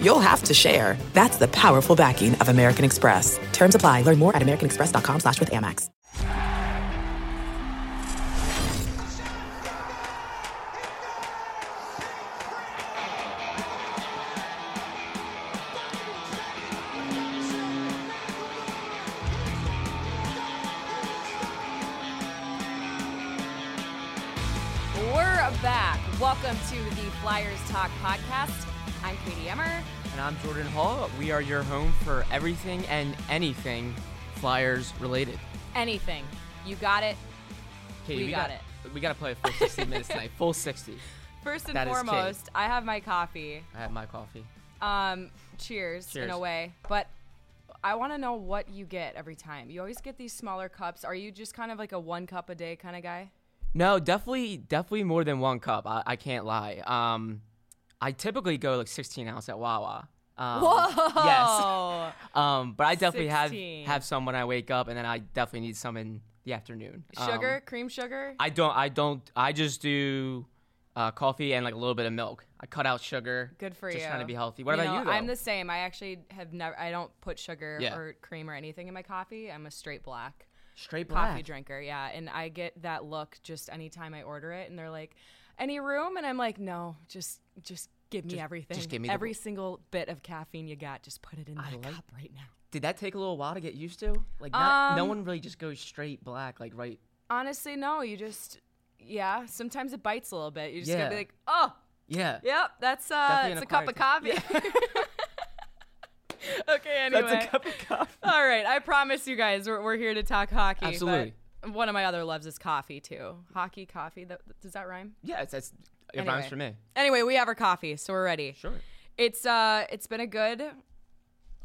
you'll have to share. That's the powerful backing of American Express. Terms apply. Learn more at americanexpress.com slash with Amex. We're back. Welcome to the Flyers Talk podcast. I'm Jordan Hall. We are your home for everything and anything Flyers related. Anything. You got it. Katie, We got it. We got to play a full 60 minutes tonight. Full 60. First and That foremost, I have my coffee. I have my coffee. Um, cheers, cheers. in a way. But I want to know what you get every time. You always get these smaller cups. Are you just kind of like a one cup a day kind of guy? No, definitely, definitely more than one cup. I, I can't lie. Um, I typically go like 16 ounce at Wawa. Um, Whoa! Yes. Um, but I definitely 16. have have some when I wake up, and then I definitely need some in the afternoon. Um, Sugar, cream sugar. I don't. I don't. I just do uh, coffee and like a little bit of milk. I cut out sugar. Good for just you. Just trying to be healthy. What You about know, you? Though? I'm the same. I actually have never. I don't put sugar Yeah. or cream or anything in my coffee. I'm a straight black. straight black. coffee drinker, yeah. And I get that look just anytime I order it, and they're like, "Any room?" And I'm like, "No, just just give me Just- everything. just give me every bl- single bit of caffeine you got. Just put it in I that like- cup right now." Did that take a little while to get used to? Like, not, no Um, one really just goes straight black, like right. Honestly, no. You just, yeah. Sometimes it bites a little bit. You just gotta be like, "Oh, Yeah. yep, that's uh, it's a cup of coffee." okay, anyway. That's a cup of coffee. All right, I promise you guys, we're, we're here to talk hockey. Absolutely. One of my other loves is coffee too. Hockey, coffee. That, does that rhyme? Yeah, it's, it's it Anyway. rhymes for me. Anyway, we have our coffee, so we're ready. Sure. It's uh it's been a good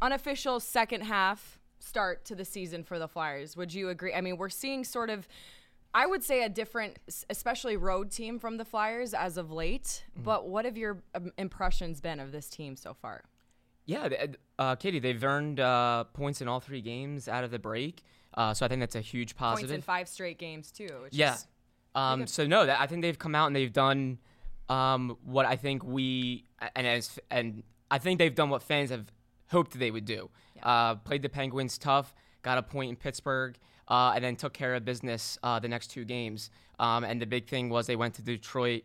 unofficial second half start to the season for the Flyers. Would you agree? I mean, we're seeing sort of I would say a different especially road team from the Flyers as of late. Mm-hmm. But what have your um, impressions been of this team so far? Yeah, uh, Katie, they've earned uh, points in all three games out of the break, uh, so I think that's a huge positive. Points in five straight games too. Which Yeah. Um, so no, that, I think they've come out and they've done um, what I think we and as and I think they've done what fans have hoped they would do. Uh, played the Penguins tough, got a point in Pittsburgh, uh, and then took care of business uh, the next two games. Um, and the big thing was they went to Detroit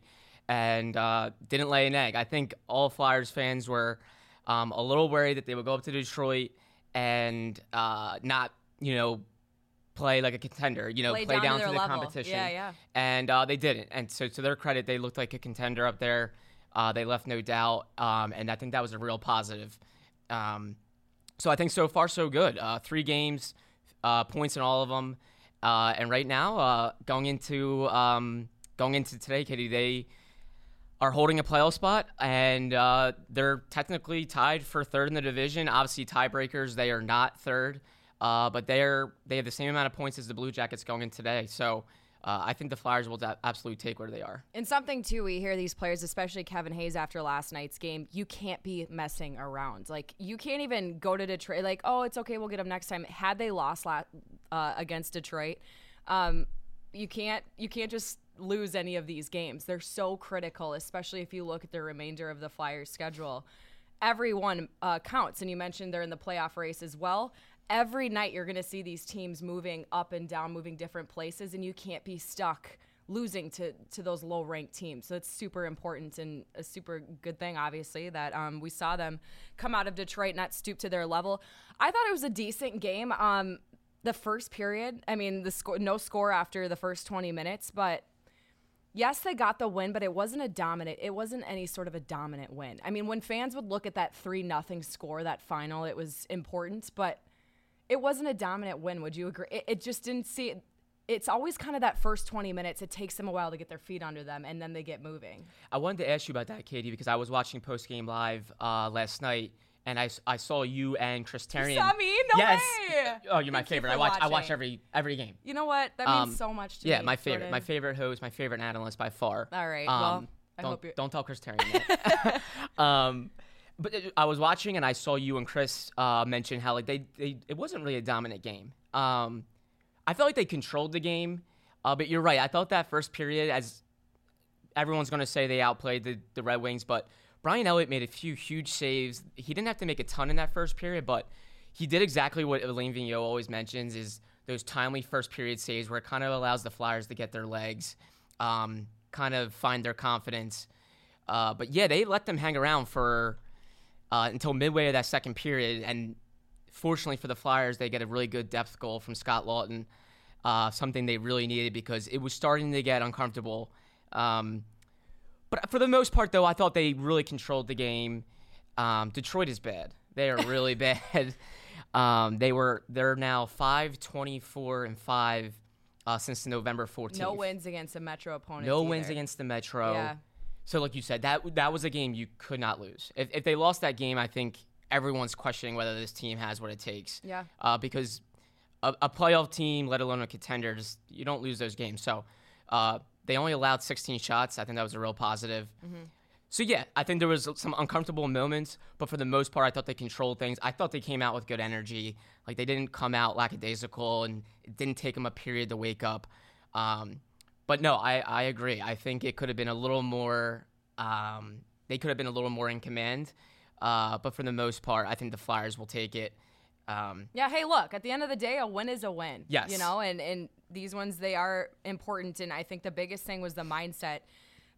and uh, didn't lay an egg. I think all Flyers fans were um, a little worried that they would go up to Detroit and uh, not, you know, play like a contender. You know, Play play, down to down, to the level. competition. Yeah, yeah. And uh, they didn't. And so, to their credit, they looked like a contender up there. Uh, they left no doubt, um, and I think that was a real positive. Um, so I think so far so good. Uh, three games, uh, points in all of them, uh, and right now uh, going into um, going into today, Katie, they are holding a playoff spot, and uh, they're technically tied for third in the division. Obviously, tiebreakers they are not third, uh, but they're they have the same amount of points as the Blue Jackets going in today. So. Uh, I think the Flyers will absolutely take where they are. And something too, we hear these players, especially Kevin Hayes after last night's game, you can't be messing around. Like you can't even go to Detroit. Like, oh, it's okay, we'll get them next time. Had they lost la- uh, against Detroit, um, you can't you can't just lose any of these games. They're so critical, especially if you look at the remainder of the Flyers' schedule. Everyone uh, counts, and you mentioned they're in the playoff race as well. Every night you're going to see these teams moving up and down, moving different places, and you can't be stuck losing to to those low ranked teams. So it's super important and a super good thing, obviously, that um, we saw them come out of Detroit, not stoop to their level. I thought it was a decent game. Um, the first period, I mean, the score, no score after the first 20 minutes, but yes, they got the win, but it wasn't a dominant. It wasn't any sort of a dominant win. I mean, when fans would look at that three nothing score, that final, it was important, but it wasn't a dominant win. Would you agree? It, it just didn't see. It's always kind of that first 20 minutes. It takes them a while to get their feet under them, and then they get moving. I wanted to ask you about that, Katie, because I was watching post game live uh, last night, and I, I saw you and Chris Therien. saw me? No yes. way. Oh, you're my Thank you favorite. for I watch I watch every every game. You know what? That Um, means so much to Yeah, me. Yeah, my favorite, Jordan. my favorite host, my favorite analyst by far. All right, Um, well, I don't, hope you're- don't tell Chris Therien that. um, but I was watching and I saw you and Chris uh, mention how like they, they it wasn't really a dominant game. Um, I felt like they controlled the game, uh, but you're right. I thought that first period, as everyone's going to say, they outplayed the, the Red Wings, but Brian Elliott made a few huge saves. He didn't have to make a ton in that first period, but he did exactly what Alain Vigneault always mentions: is those timely first period saves where it kind of allows the Flyers to get their legs, um, kind of find their confidence. Uh, but yeah, they let them hang around for uh, until midway of that second period, and fortunately for the Flyers, they get a really good depth goal from Scott Laughton, uh, something they really needed because it was starting to get uncomfortable. Um, but for the most part, though, I thought they really controlled the game. Um, Detroit is bad; they are really bad. Um, they were they're now five twenty four and five uh, since November fourteenth. no wins against a Metro opponent. No either. wins against the Metro. Yeah. So, like you said, that that was a game you could not lose. If, if they lost that game, I think everyone's questioning whether this team has what it takes. Yeah. Uh, because a, a playoff team, let alone a contender, just you don't lose those games. So, uh, they only allowed 16 shots. I think that was a real positive. So yeah, I think there was some uncomfortable moments, but for the most part, I thought they controlled things. I thought they came out with good energy. Like they didn't come out lackadaisical, and it didn't take them a period to wake up. Um, but no, I, I agree. I think it could have been a little more. Um, they could have been a little more in command. Uh, but for the most part, I think the Flyers will take it. Um, Yeah, hey, look, at the end of the day, a win is a win. Yes. You know, and, and these ones, they are important. And I think the biggest thing was the mindset.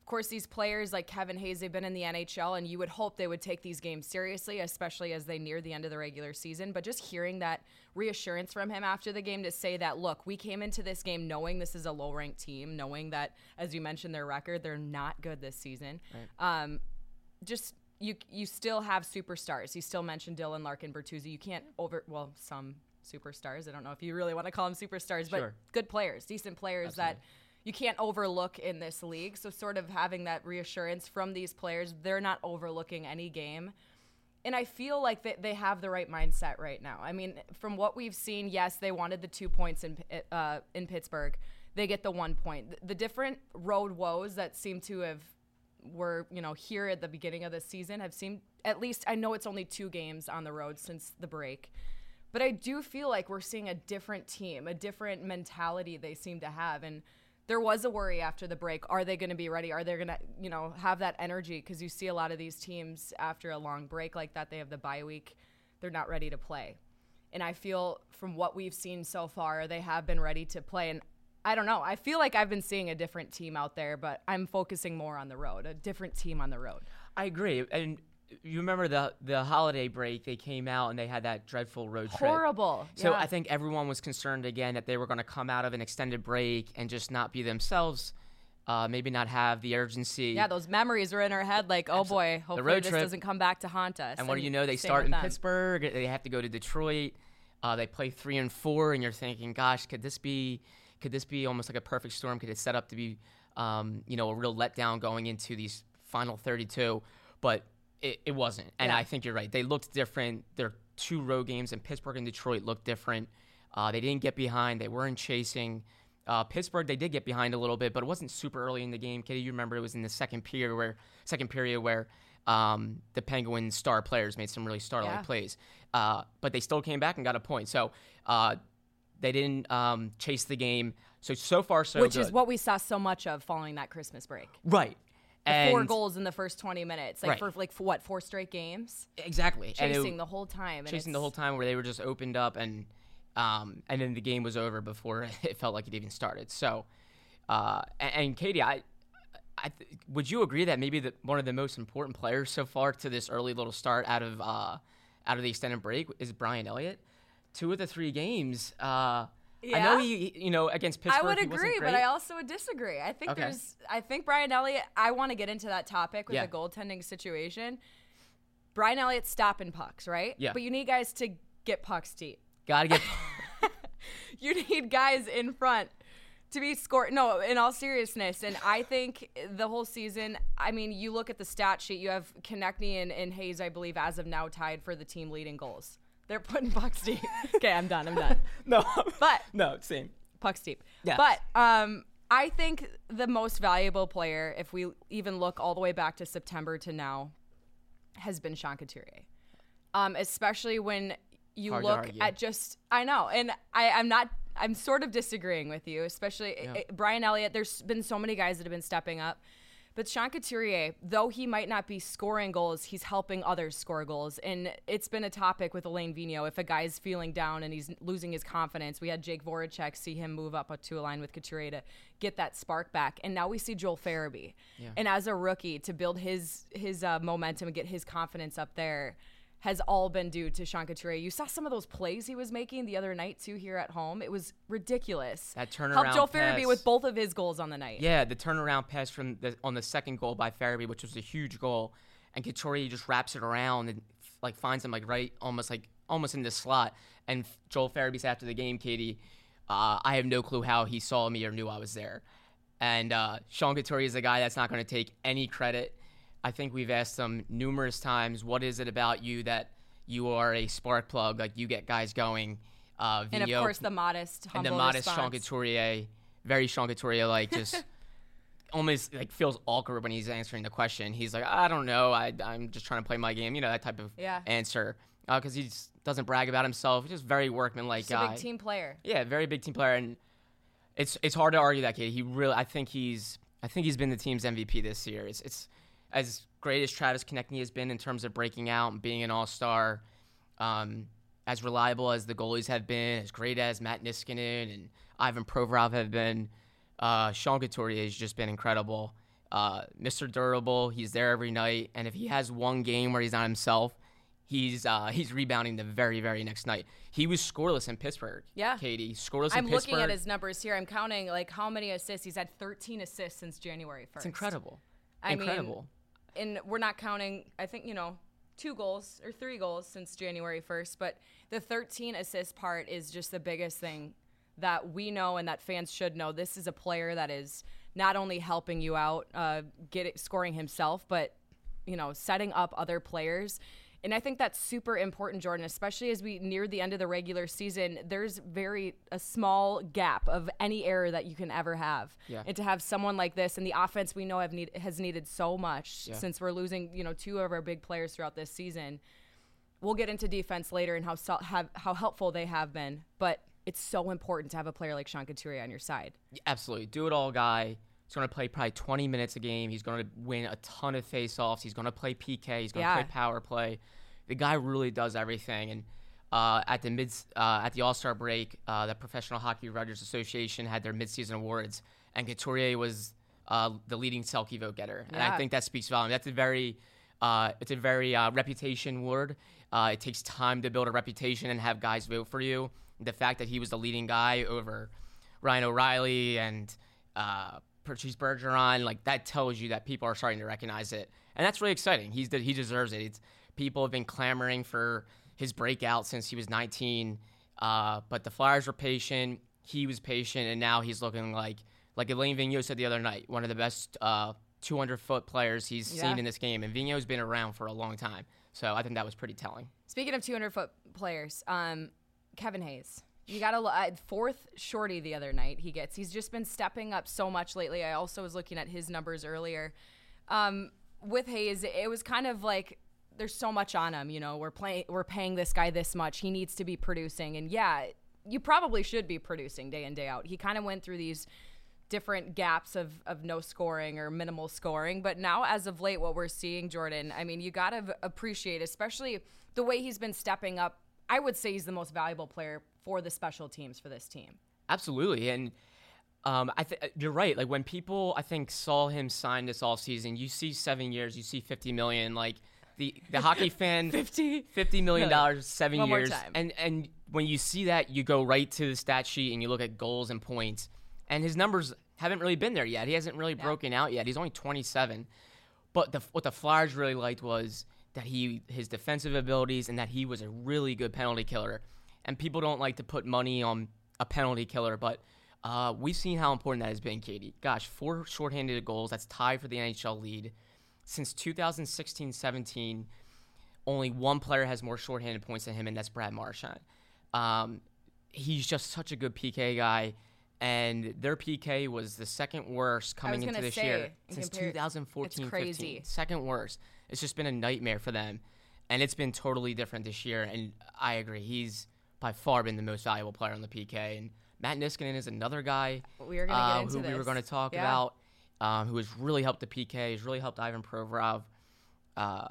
Of course, these players like Kevin Hayes, they've been in the NHL, and you would hope they would take these games seriously, especially as they near the end of the regular season. But just hearing that reassurance from him after the game to say that, look, we came into this game knowing this is a low ranked team, knowing that, as you mentioned, their record, they're not good this season. Um, just you you still have superstars. You still mentioned Dylan Larkin Bertuzzi. You can't over well some superstars. I don't know if you really want to call them superstars, but Sure. good players, decent players that you can't overlook in this league. So sort of having that reassurance from these players, they're not overlooking any game. And I feel like they, they have the right mindset right now. I mean, from what we've seen, yes, they wanted the two points in uh, in Pittsburgh. They get the one point. The- different road woes that seem to have were you know here at the beginning of the season have seemed at least I know it's only two games on the road since the break, but I do feel like we're seeing a different team, a different mentality they seem to have, and there was a worry after the break. Are they going to be ready? Are they going to you know have that energy? Because you see a lot of these teams after a long break like that, they have the bye week, they're not ready to play, and I feel from what we've seen so far, they have been ready to play and. I don't know. I feel like I've been seeing a different team out there, but I'm focusing more on the road, a different team on the road. I agree. And you remember the the holiday break? They came out and they had that dreadful road trip. Horrible. So Yeah. I think everyone was concerned again that they were going to come out of an extended break and just not be themselves. Uh, maybe not have the urgency. Yeah, those memories are in our head like, oh boy, hopefully road this trip- doesn't come back to haunt us. And what do you know? They start in them. Pittsburgh. They have to go to Detroit. Uh, they play three and four, and you're thinking, gosh, could this be? Could this be almost like a perfect storm? Could it set up to be, um, you know, a real letdown going into these final 32? But it, it wasn't. And Yeah. I think you're right. They looked different. Their two road games in Pittsburgh and Detroit looked different. Uh, they didn't get behind. They weren't chasing. Uh, Pittsburgh, they did get behind a little bit, but it wasn't super early in the game. Katie, you remember it was in the second period where second period where um, the Penguins star players made some really star-like Yeah. plays, uh, but they still came back and got a point. So uh, they didn't um, chase the game. So so far so Which good. is what we saw so much of following that Christmas break. right. And four goals in the first 20 minutes, like Right. for like for what four straight games, exactly And it- chasing the whole time. and chasing the whole time where they were just opened up and um, and then the game was over before it felt like it even started. So, uh, and, and Katie, I, I th- would you agree that maybe the, one of the most important players so far to this early little start out of uh, out of the extended break is Brian Elliott? Two of the three games. Uh, I know Yeah? he, you know, against Pittsburgh. I would agree, but. I also would disagree. I think Okay. there's, I think Brian Elliott. I want to get into that topic with Yeah. the goaltending situation. Brian Elliott stopping pucks, right? Yeah. But you need guys to get pucks deep. gotta get. You need guys in front to be scored. No, in all seriousness, and I think the whole season. I mean, you look at the stat sheet. You have Konecny and, and Hayes, I believe, as of now tied for the team leading goals. They're putting pucks deep. okay, I'm done. I'm done. no, But no, same. pucks deep. Yeah, But um, I think the most valuable player, if we even look all the way back to September to now, has been Sean Couturier. Um, especially when you Hard look at just I know, and I, I'm not. I'm sort of disagreeing with you, especially eh, Brian Elliott. There's been so many guys that have been stepping up. But Sean Couturier, though he might not be scoring goals, he's helping others score goals. And it's been a topic with Alain Vigneault. If a guy's feeling down and he's losing his confidence, we had Jake Voracek see him move up to a line with Couturier to get that spark back. And now we see Joel Farabee. And as a rookie, to build his his uh, momentum and get his confidence up there has all been due to Sean Couturier. You saw some of those plays he was making the other night too here at home. It was ridiculous. That turnaround helped Joel Farabee with both of his goals on the night. Yeah, the turnaround pass from the on the second goal by Farabee, which was a huge goal, and Couturier just wraps it around and like finds him like right, almost like almost in the slot. And Joel Farabee said after the game, Katie, uh, I have no clue how he saw me or knew I was there. And uh, Sean Couturier is a guy that's not going to take any credit. I think we've asked him numerous times, what is it about you that you are a spark plug? Like you get guys going. Uh, And of course, the modest, and the modest Sean response. Couturier, very Sean Couturier, like just almost like feels awkward when he's answering the question. He's like, I don't know, I, I'm just trying to play my game, you know, that type of Yeah. answer. Because he doesn't brag about himself. He's just very workmanlike Just a guy. big team player. Yeah, very big team player, and it's it's hard to argue that kid. He really, I think he's, I think he's been the team's MVP this year. It's it's as great as Travis Konecny has been in terms of breaking out and being an all star. Um, as reliable as the goalies have been, as great as Matt Niskanen and Ivan Provorov have been, uh, Sean Couturier has just been incredible. Uh, Mr. Durable, he's there every night, and if he has one game where he's not himself, he's uh, he's rebounding the very very next night. He was scoreless in Pittsburgh. Yeah. Katie scoreless I'm in looking at his numbers here. I'm counting like how many assists. He's had 13 assists since January 1st. It's incredible. I mean, incredible. And we're not counting, I think, you know, two goals or three goals since January 1st, but the 13 assist part is just the biggest thing that we know and that fans should know. This is a player that is not only helping you out, uh, get it, scoring himself, but, you know, setting up other players. And I think that's super important, Jordan, especially as we near the end of the regular season. There's very a small gap of any error that you can ever have, Yeah. and to have someone like this and the offense we know have need, has needed so much Yeah. since we're losing, you know, two of our big players throughout this season. We'll get into defense later and how so, have, how helpful they have been, but it's so important to have a player like Sean Couturier on your side. Absolutely. Do it all guy. He's going to play probably 20 minutes a game. He's going to win a ton of faceoffs. He's going to play PK. He's going to Yeah. play power play. The guy really does everything. And uh, at the mid uh, at the All Star break, uh, the Professional Hockey Writers Association had their midseason awards, and Couturier was uh, the leading Selke vote getter. And I think that speaks volume. That's a very uh, it's a very uh, reputation award. Uh, it takes time to build a reputation and have guys vote for you. The fact that he was the leading guy over Ryan O'Reilly and uh, Patrice Bergeron, like that tells you that people are starting to recognize it, and that's really exciting. He's he deserves it. It's, people have been clamoring for his breakout since he was 19, uh, but the Flyers were patient. He was patient, and now he's looking like like Alain Vigneault said the other night, one of the best uh, 200 foot players he's Yeah. seen in this game, and Vigneault's been around for a long time. So I think that was pretty telling. Speaking of 200 foot players, um, Kevin Hayes. You got uh, fourth shorty the other night. He gets. He's just been stepping up so much lately. I also was looking at his numbers earlier. Um, with Hayes, it was kind of like there's so much on him. You know, we're playing, we're paying this guy this much. He needs to be producing, and yeah, you probably should be producing day in day out. He kind of went through these different gaps of, of no scoring or minimal scoring. But now, as of late, what we're seeing, Jordan, I mean, you got to appreciate, especially the way he's been stepping up. I would say he's the most valuable player for the special teams for this team. Absolutely, and um, I th- you're right. Like when people, I think, saw him sign this off season, you see seven years, you see 50 million. Like the the hockey fan, 50 50 million dollars, seven One years, and and when you see that, you go right to the stat sheet and you look at goals and points, and his numbers haven't really been there yet. He hasn't really broken out yet. He's only 27, but the, what the Flyers really liked was that he his defensive abilities and that he was a really good penalty killer. And people don't like to put money on a penalty killer, but Uh, we've seen how important that has been, Katie. Gosh, four shorthanded goals. That's tied for the NHL lead. Since 2016 17, only one player has more shorthanded points than him, and that's Brad Marchand. Um, he's just such a good PK guy. And their PK was the second worst coming into this say, year since compare- 2014 it's crazy. 15. Second worst. It's just been a nightmare for them. And it's been totally different this year. And I agree. He's by far been the most valuable player on the PK. And Matt Niskanen is another guy We uh, who we were going to talk Yeah. about, um, who has really helped the PK, has really helped Ivan Provorov. Uh,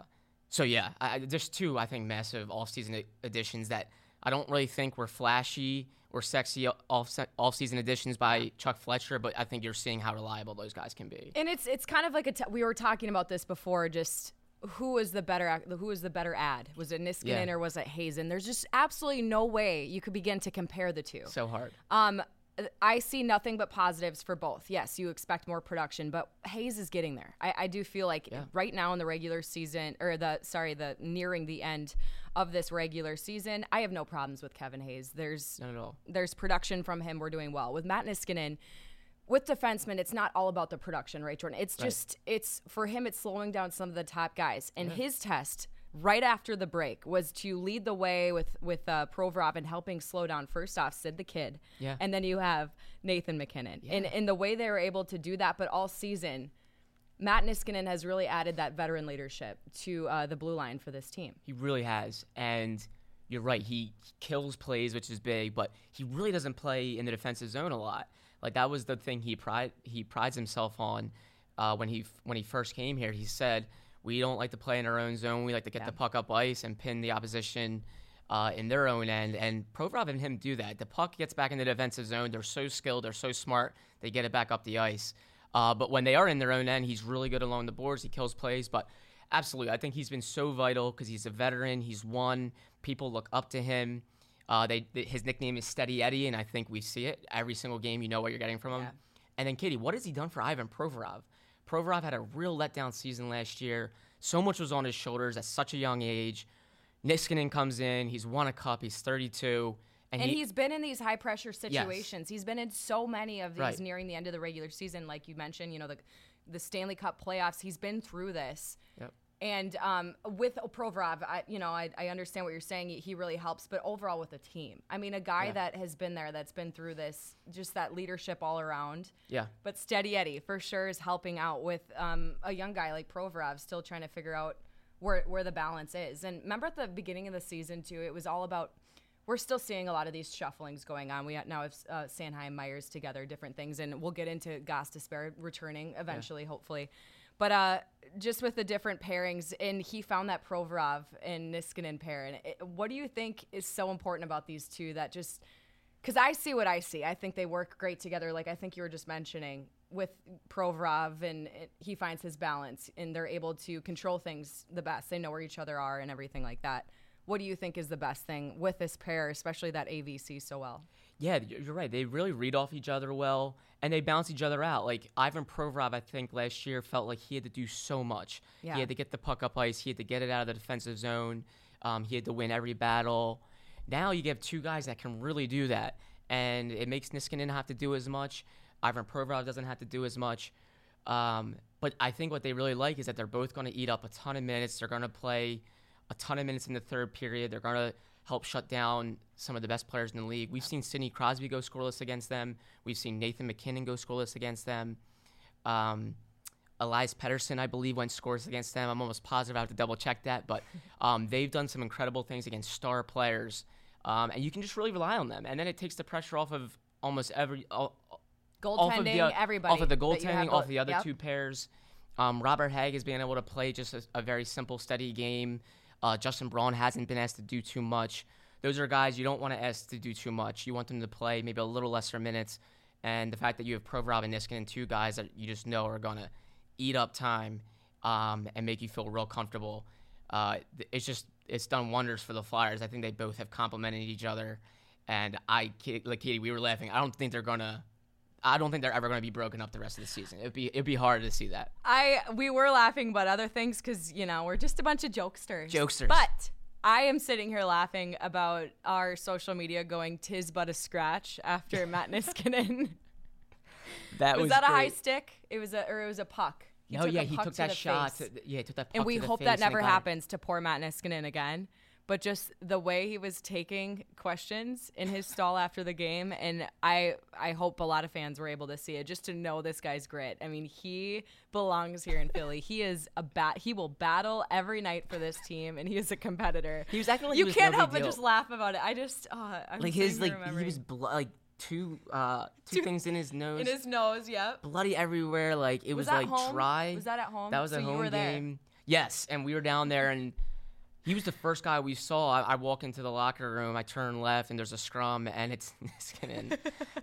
so yeah, I, I- there's two I think massive off-season additions that I don't really think were flashy or sexy off off-season additions by Chuck Fletcher, but I think you're seeing how reliable those guys can be. And it's it's kind of like a t- we were talking about this before. Just who was the better who was the better ad? Was it Niskanen Yeah. or was it Hazen? There's just absolutely no way you could begin to compare the two. So hard. Um, I see nothing but positives for both. Yes, you expect more production, but Hayes is getting there. I, I do feel like right now in the regular season, or the sorry, the nearing the end of this regular season, I have no problems with Kevin Hayes. There's Not at all. there's production from him. We're doing well with Matt Niskanen. With defensemen, it's not all about the production, right, Jordan? It's just it's for him. It's slowing down some of the top guys. And his test right after the break was to lead the way with with uh, Provorov and helping slow down. First off, Sid the Kid, Yeah. and then you have Nathan MacKinnon. And in the way they were able to do that, but all season, Matt Niskanen has really added that veteran leadership to uh, the blue line for this team. He really has. And you're right. He kills plays, which is big, but he really doesn't play in the defensive zone a lot. Like that was the thing he pride he prides himself on uh, when he when he first came here. He said, "We don't like to play in our own zone. We like to get the puck up ice and pin the opposition." Uh, in their own end, and Provorov and him do that. The puck gets back in the defensive zone. They're so skilled. They're so smart. They get it back up the ice. Uh, but when they are in their own end, he's really good along the boards. He kills plays. But absolutely, I think he's been so vital because he's a veteran. He's won. People look up to him. Uh, they, th- his nickname is Steady Eddie, and I think we see it every single game. You know what you're getting from him. Yeah. And then, Katie, what has he done for Ivan Provorov? Provorov had a real letdown season last year. So much was on his shoulders at such a young age. Niskanen comes in. He's won a cup. He's 32. And, And he, he's been in these high pressure situations. He's been in so many of these Right. nearing the end of the regular season, like you mentioned. You know the the Stanley Cup playoffs. He's been through this. Yep. And um, with Provorov, I, you know, I, I understand what you're saying. He really helps, but overall with the team, I mean, a guy Yeah. that has been there, that's been through this, just that leadership all around. Yeah. But Steady Eddie for sure is helping out with um, a young guy like Provorov, still trying to figure out where where the balance is. And remember at the beginning of the season too, it was all about. We're still seeing a lot of these shufflings going on. We now have uh, Sanheim, Myers together, different things, and we'll get into Gostisbehere returning eventually, hopefully. But uh, just with the different pairings, and he found that Provorov and Niskanen pair. And what do you think is so important about these two that just because I see what I see. I think they work great together. Like I think you were just mentioning with Provorov, and it, he finds his balance, and they're able to control things the best. They know where each other are and everything like that. What do you think is the best thing with this pair, especially that AVC so well? Yeah, you're right. They really read off each other well, and they bounce each other out. Like Ivan Provorov, I think last year felt like he had to do so much. Yeah. He had to get the puck up ice. He had to get it out of the defensive zone. Um, he had to win every battle. Now you have two guys that can really do that, and it makes Niskanen have to do as much. Ivan Provorov doesn't have to do as much. Um, but I think what they really like is that they're both going to eat up a ton of minutes. They're going to play a ton of minutes in the third period. They're going to help shut down some of the best players in the league. We've seen Sidney Crosby go scoreless against them. We've seen Nathan MacKinnon go scoreless against them. Um, Elias Pettersson, I believe, went scores against them. I'm almost positive I have to double check that, but um, they've done some incredible things against star players, um, and you can just really rely on them. And then it takes the pressure off of almost every all, of Goaltending, the, uh, everybody. off of the goaltending, off go- the other yep. two pairs. Um, Robert Hagg is being able to play just a, a very simple, steady game. Uh, Justin Braun hasn't been asked to do too much. Those are guys you don't want to ask to do too much. You want them to play maybe a little lesser minutes. And the fact that you have Provorov and Niskanen, two guys that you just know are going to eat up time um, and make you feel real comfortable, uh, it's just it's done wonders for the Flyers. I think they both have complemented each other. And I, like Katie, we were laughing. I don't think they're going to I don't think they're ever going to be broken up the rest of the season. It'd be it'd be hard to see that. I we were laughing about other things because you know we're just a bunch of jokesters. Jokesters. But I am sitting here laughing about our social media going tis but a scratch after Matt Niskanen. That was, was that a high stick? It was a or it was a puck. He oh yeah, he took to that shot. To, yeah, he took that. and we to the hope that never happens to poor Matt Niskanen again. But just the way he was taking questions in his stall after the game, and I I hope a lot of fans were able to see it just to know this guy's grit. I mean, he belongs here in Philly. He is a bat. He will battle every night for this team, and he is a competitor. He was acting like you was can't no help but just laugh about it. I just oh, I'm like his like he was blo- like two uh two, Two- things in his nose. in his nose. Yep. bloody everywhere. Like it was, that like home? dry. Was that at home? That was So a home were there. game. Yes, and we were down there, and he was the first guy we saw. I, I walk into the locker room, I turn left, and there's a scrum, and it's Niskanen.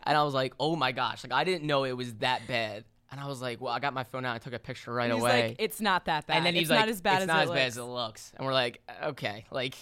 and I was like, oh my gosh, like I didn't know it was that bad. And I was like, well, I got my phone out, I took a picture right He's away. like, it's not that bad. and then he's it's like, not as bad it's as not it as bad as looks. it looks. And we're like, okay, like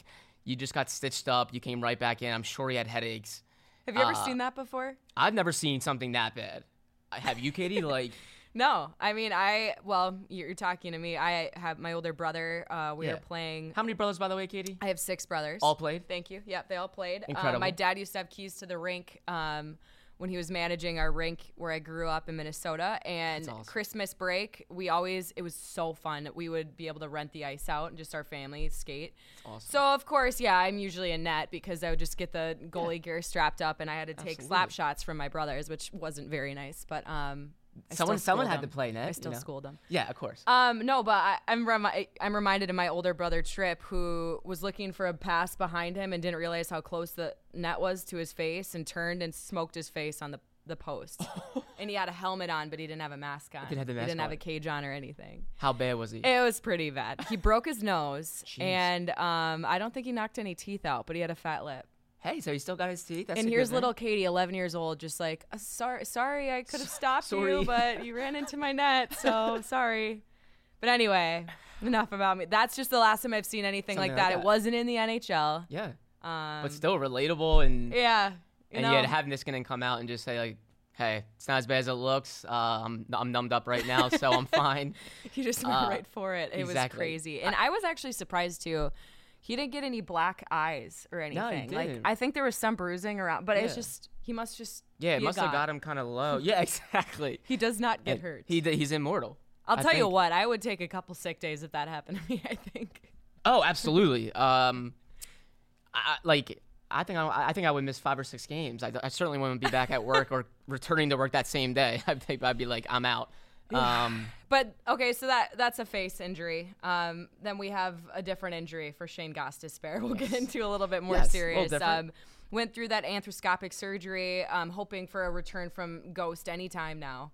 you just got stitched up, you came right back in. I'm sure he had headaches. Have you ever uh, seen that before? I've never seen something that bad. I- Have you, Katie? Like. No, I mean I. Well, you're talking to me. I have my older brother. Uh, we Yeah. were playing. How many brothers, by the way, Katie? I have six brothers. All played? Thank you. Yep, they all played. Uh, Incredible. my dad used to have keys to the rink um, when he was managing our rink where I grew up in Minnesota. And awesome. Christmas break, we always it was so fun. We would be able to rent the ice out and just our family skate. awesome. So of course, yeah, I'm usually in net because I would just get the goalie gear strapped up, and I had to take slap shots from my brothers, which wasn't very nice. But um, I Someone- someone had them. to play net, I you still know. schooled them. Yeah, of course. Um, no, but I, I'm remi- I'm reminded of my older brother Trip, who was looking for a pass behind him and didn't realize how close the net was to his face, and turned and smoked his face on the the post. and he had a helmet on, but he didn't have a mask on. didn't have the he didn't have a cage on or anything. How bad was he? It was pretty bad. He broke his nose, and um, I don't think he knocked any teeth out, but he had a fat lip. Hey, so he still got his teeth. That's and here's little Katie, 11 years old, just like, uh, sorry, sorry, I could have stopped Sorry. you, but you ran into my net, so sorry. But anyway, enough about me. That's just the last time I've seen anything like that. like It wasn't in the NHL. Yeah, Um, but still relatable and yeah, you and know, yet have Niskanen come out and just say like, hey, it's not as bad as it looks. Uh, I'm I'm numbed up right now, so I'm fine. he just went uh, right for it. It exactly. was crazy, and I was actually surprised too. He didn't get any black eyes or anything. No, like didn't. I think there was some bruising around, but it's just he must just Yeah, it must have got him kind of low. Yeah, exactly. He does not get And hurt. He he's immortal. I'll I tell you what, I would take a couple sick days if that happened to me. I think. Oh, absolutely. um, I, like I think I, I think I would miss five or six games. I, I certainly wouldn't be back at work or returning to work that same day. I think I'd be like, I'm out. Um, But okay, so that that's a face injury. Um, then we have a different injury for Shane Gostisbehere. We'll get into a little bit more Yes, serious. Um, went through that arthroscopic surgery, um, hoping for a return from Ghost anytime now.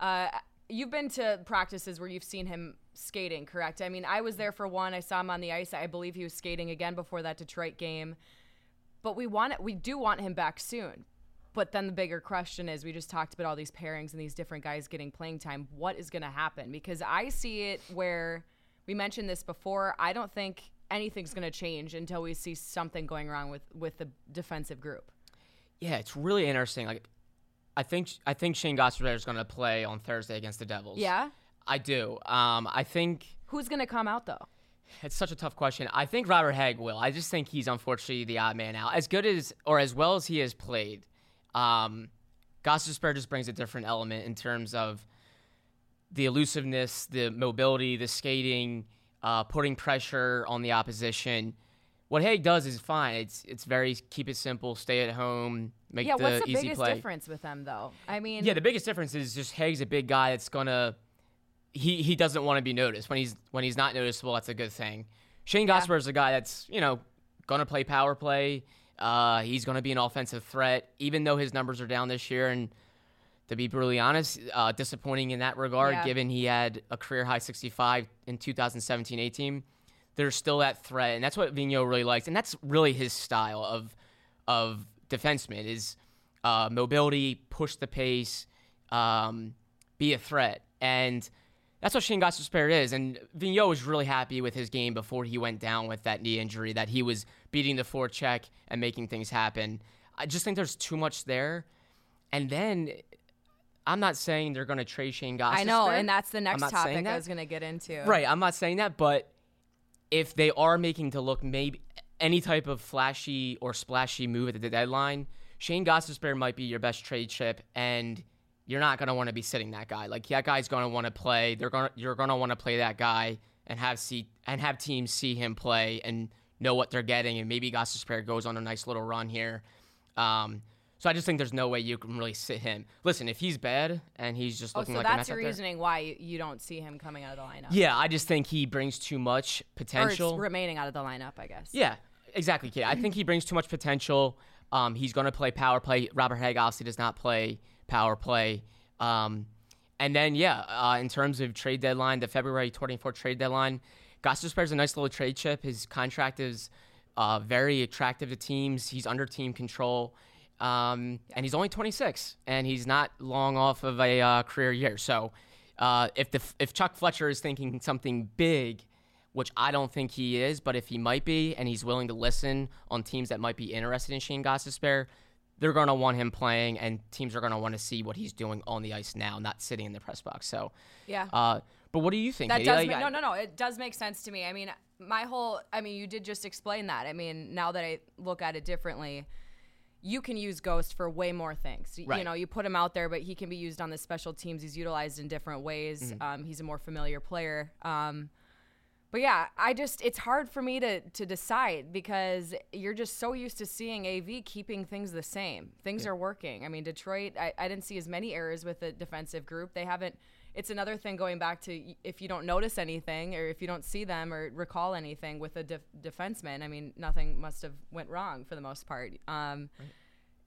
Uh, you've been to practices where you've seen him skating, correct? I mean, I was there for one. I saw him on the ice. I believe he was skating again before that Detroit game. But we want it. We do want him back soon. But then the bigger question is we just talked about all these pairings and these different guys getting playing time. What is going to happen? Because I see it where we mentioned this before. I don't think anything's going to change until we see something going wrong with with the defensive group. yeah, it's really interesting. Like, I think I think Shane Gostisbehere is going to play on Thursday against the Devils. Yeah. I do. Um, I think Who's going to come out though? It's such a tough question. I think Robert Hagg will. I just think he's unfortunately the odd man out. As good as or as well as he has played, um, Gostisbehere just brings a different element in terms of the elusiveness, the mobility, the skating, uh, putting pressure on the opposition. What Hagg does is fine. It's it's very keep it simple, stay at home, make Yeah, the. Yeah, what's the easy biggest play. difference with them though? I mean, Yeah, the biggest difference is just Hagg's a big guy that's gonna he he doesn't want to be noticed. When he's when he's not noticeable, that's a good thing. Shane Yeah. Gosper is a guy that's, you know, gonna play power play. Uh, he's gonna be an offensive threat, even though his numbers are down this year and to be brutally honest, uh, disappointing in that regard, Yeah. given he had a career high 65 in 2017-18. There's still that threat, and that's what Vigneault really likes, and that's really his style of of defenseman is uh, mobility, push the pace, um, be a threat, and that's what Shane Gostisbehere is. And Vigneault was really happy with his game before he went down with that knee injury, that he was beating the forecheck and making things happen. I just think there's too much there, and then. I'm not saying they're going to trade Shane Gostisbehere. I know, and that's the next topic I was going to get into. Right, I'm not saying that, but if they are making to look maybe any type of flashy or splashy move at the deadline, Shane Gostisbehere might be your best trade chip, and you're not gonna want to be sitting that guy. Like that guy's gonna want to play. They're gonna you're gonna want to play that guy and have see and have teams see him play and know what they're getting. And maybe Gostisbehere goes on a nice little run here. Um, so I just think there's no way you can really sit him. Listen, if he's bad and he's just Oh, looking so like a that's your out there- reasoning why you- don't see him coming out of the lineup. yeah, I just think he brings too much potential. remaining out of the lineup, I guess. Yeah, exactly, Kate. I think he brings too much potential. Um, he's going to play power play. Robert Hagg obviously does not play power play. Um, and then, yeah, uh, in terms of trade deadline, the February 24 trade deadline, Gostisbehere's a nice little trade chip. His contract is uh, very attractive to teams. He's under team control. Um, And he's only 26, and he's not long off of a uh, career year. So uh, if, the, if Chuck Fletcher is thinking something big, which I don't think he is, but if he might be, and he's willing to listen on teams that might be interested in Shane Gostisbehere, they're going to want him playing, and teams are going to want to see what he's doing on the ice now, not sitting in the press box. So, Yeah. uh, but what do you think? That Katie? does Like, make, no, no, no. It does make sense to me. I mean, my whole. I mean, you did just explain that. I mean, now that I look at it differently, you can use Ghost for way more things. Y- You know, you put him out there, but he can be used on the special teams. He's utilized in different ways. Mm-hmm. Um, he's a more familiar player. Um, but yeah, I just it's hard for me to to decide because you're just so used to seeing AV keeping things the same. Things are working. I mean, Detroit, I, I didn't see as many errors with the defensive group. They haven't. It's another thing going back to if you don't notice anything or if you don't see them or recall anything with a def- defenseman. I mean, nothing must have went wrong for the most part. Um,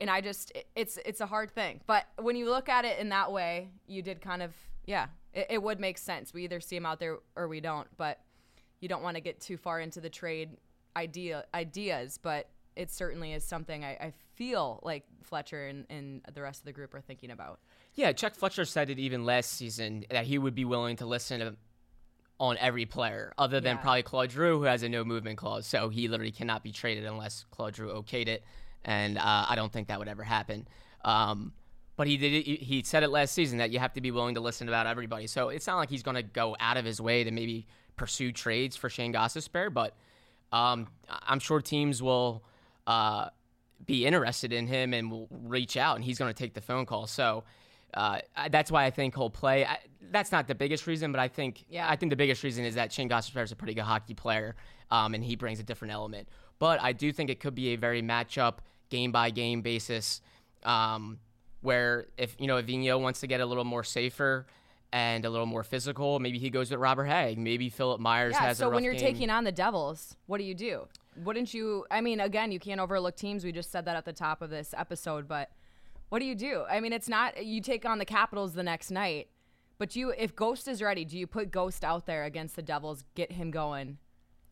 and I just it's it's a hard thing. But when you look at it in that way, you did kind of yeah, it, it would make sense. We either see him out there or we don't. But you don't want to get too far into the trade idea ideas. But it certainly is something I, I feel like Fletcher and, and the rest of the group are thinking about. Yeah, Chuck Fletcher said it even last season that he would be willing to listen to on every player, other than Yeah. probably Claude Giroux, who has a no movement clause. So he literally cannot be traded unless Claude Giroux okayed it, and uh, I don't think that would ever happen. Um, but he did. He said it last season that you have to be willing to listen about everybody. So it's not like he's going to go out of his way to maybe pursue trades for Shane Gostisbehere, but um, I'm sure teams will uh, be interested in him and will reach out, and he's going to take the phone call. So uh, that's why I think he'll play. I, that's not the biggest reason, but I think Yeah. I think the biggest reason is that Shane Gostisbehere is a pretty good hockey player, um, and he brings a different element. But I do think it could be a very matchup, game by game basis, um, where if you know if Vigneault wants to get a little more safer and a little more physical, maybe he goes with Robert Hagg. Maybe Philip Myers Yeah. has a So when you're game. taking on the Devils, what do you do? Wouldn't you? I mean, again, you can't overlook teams. We just said that at the top of this episode, but what do you do? I mean, it's not you take on the Capitals the next night, but you if Ghost is ready, do you put Ghost out there against the Devils, get him going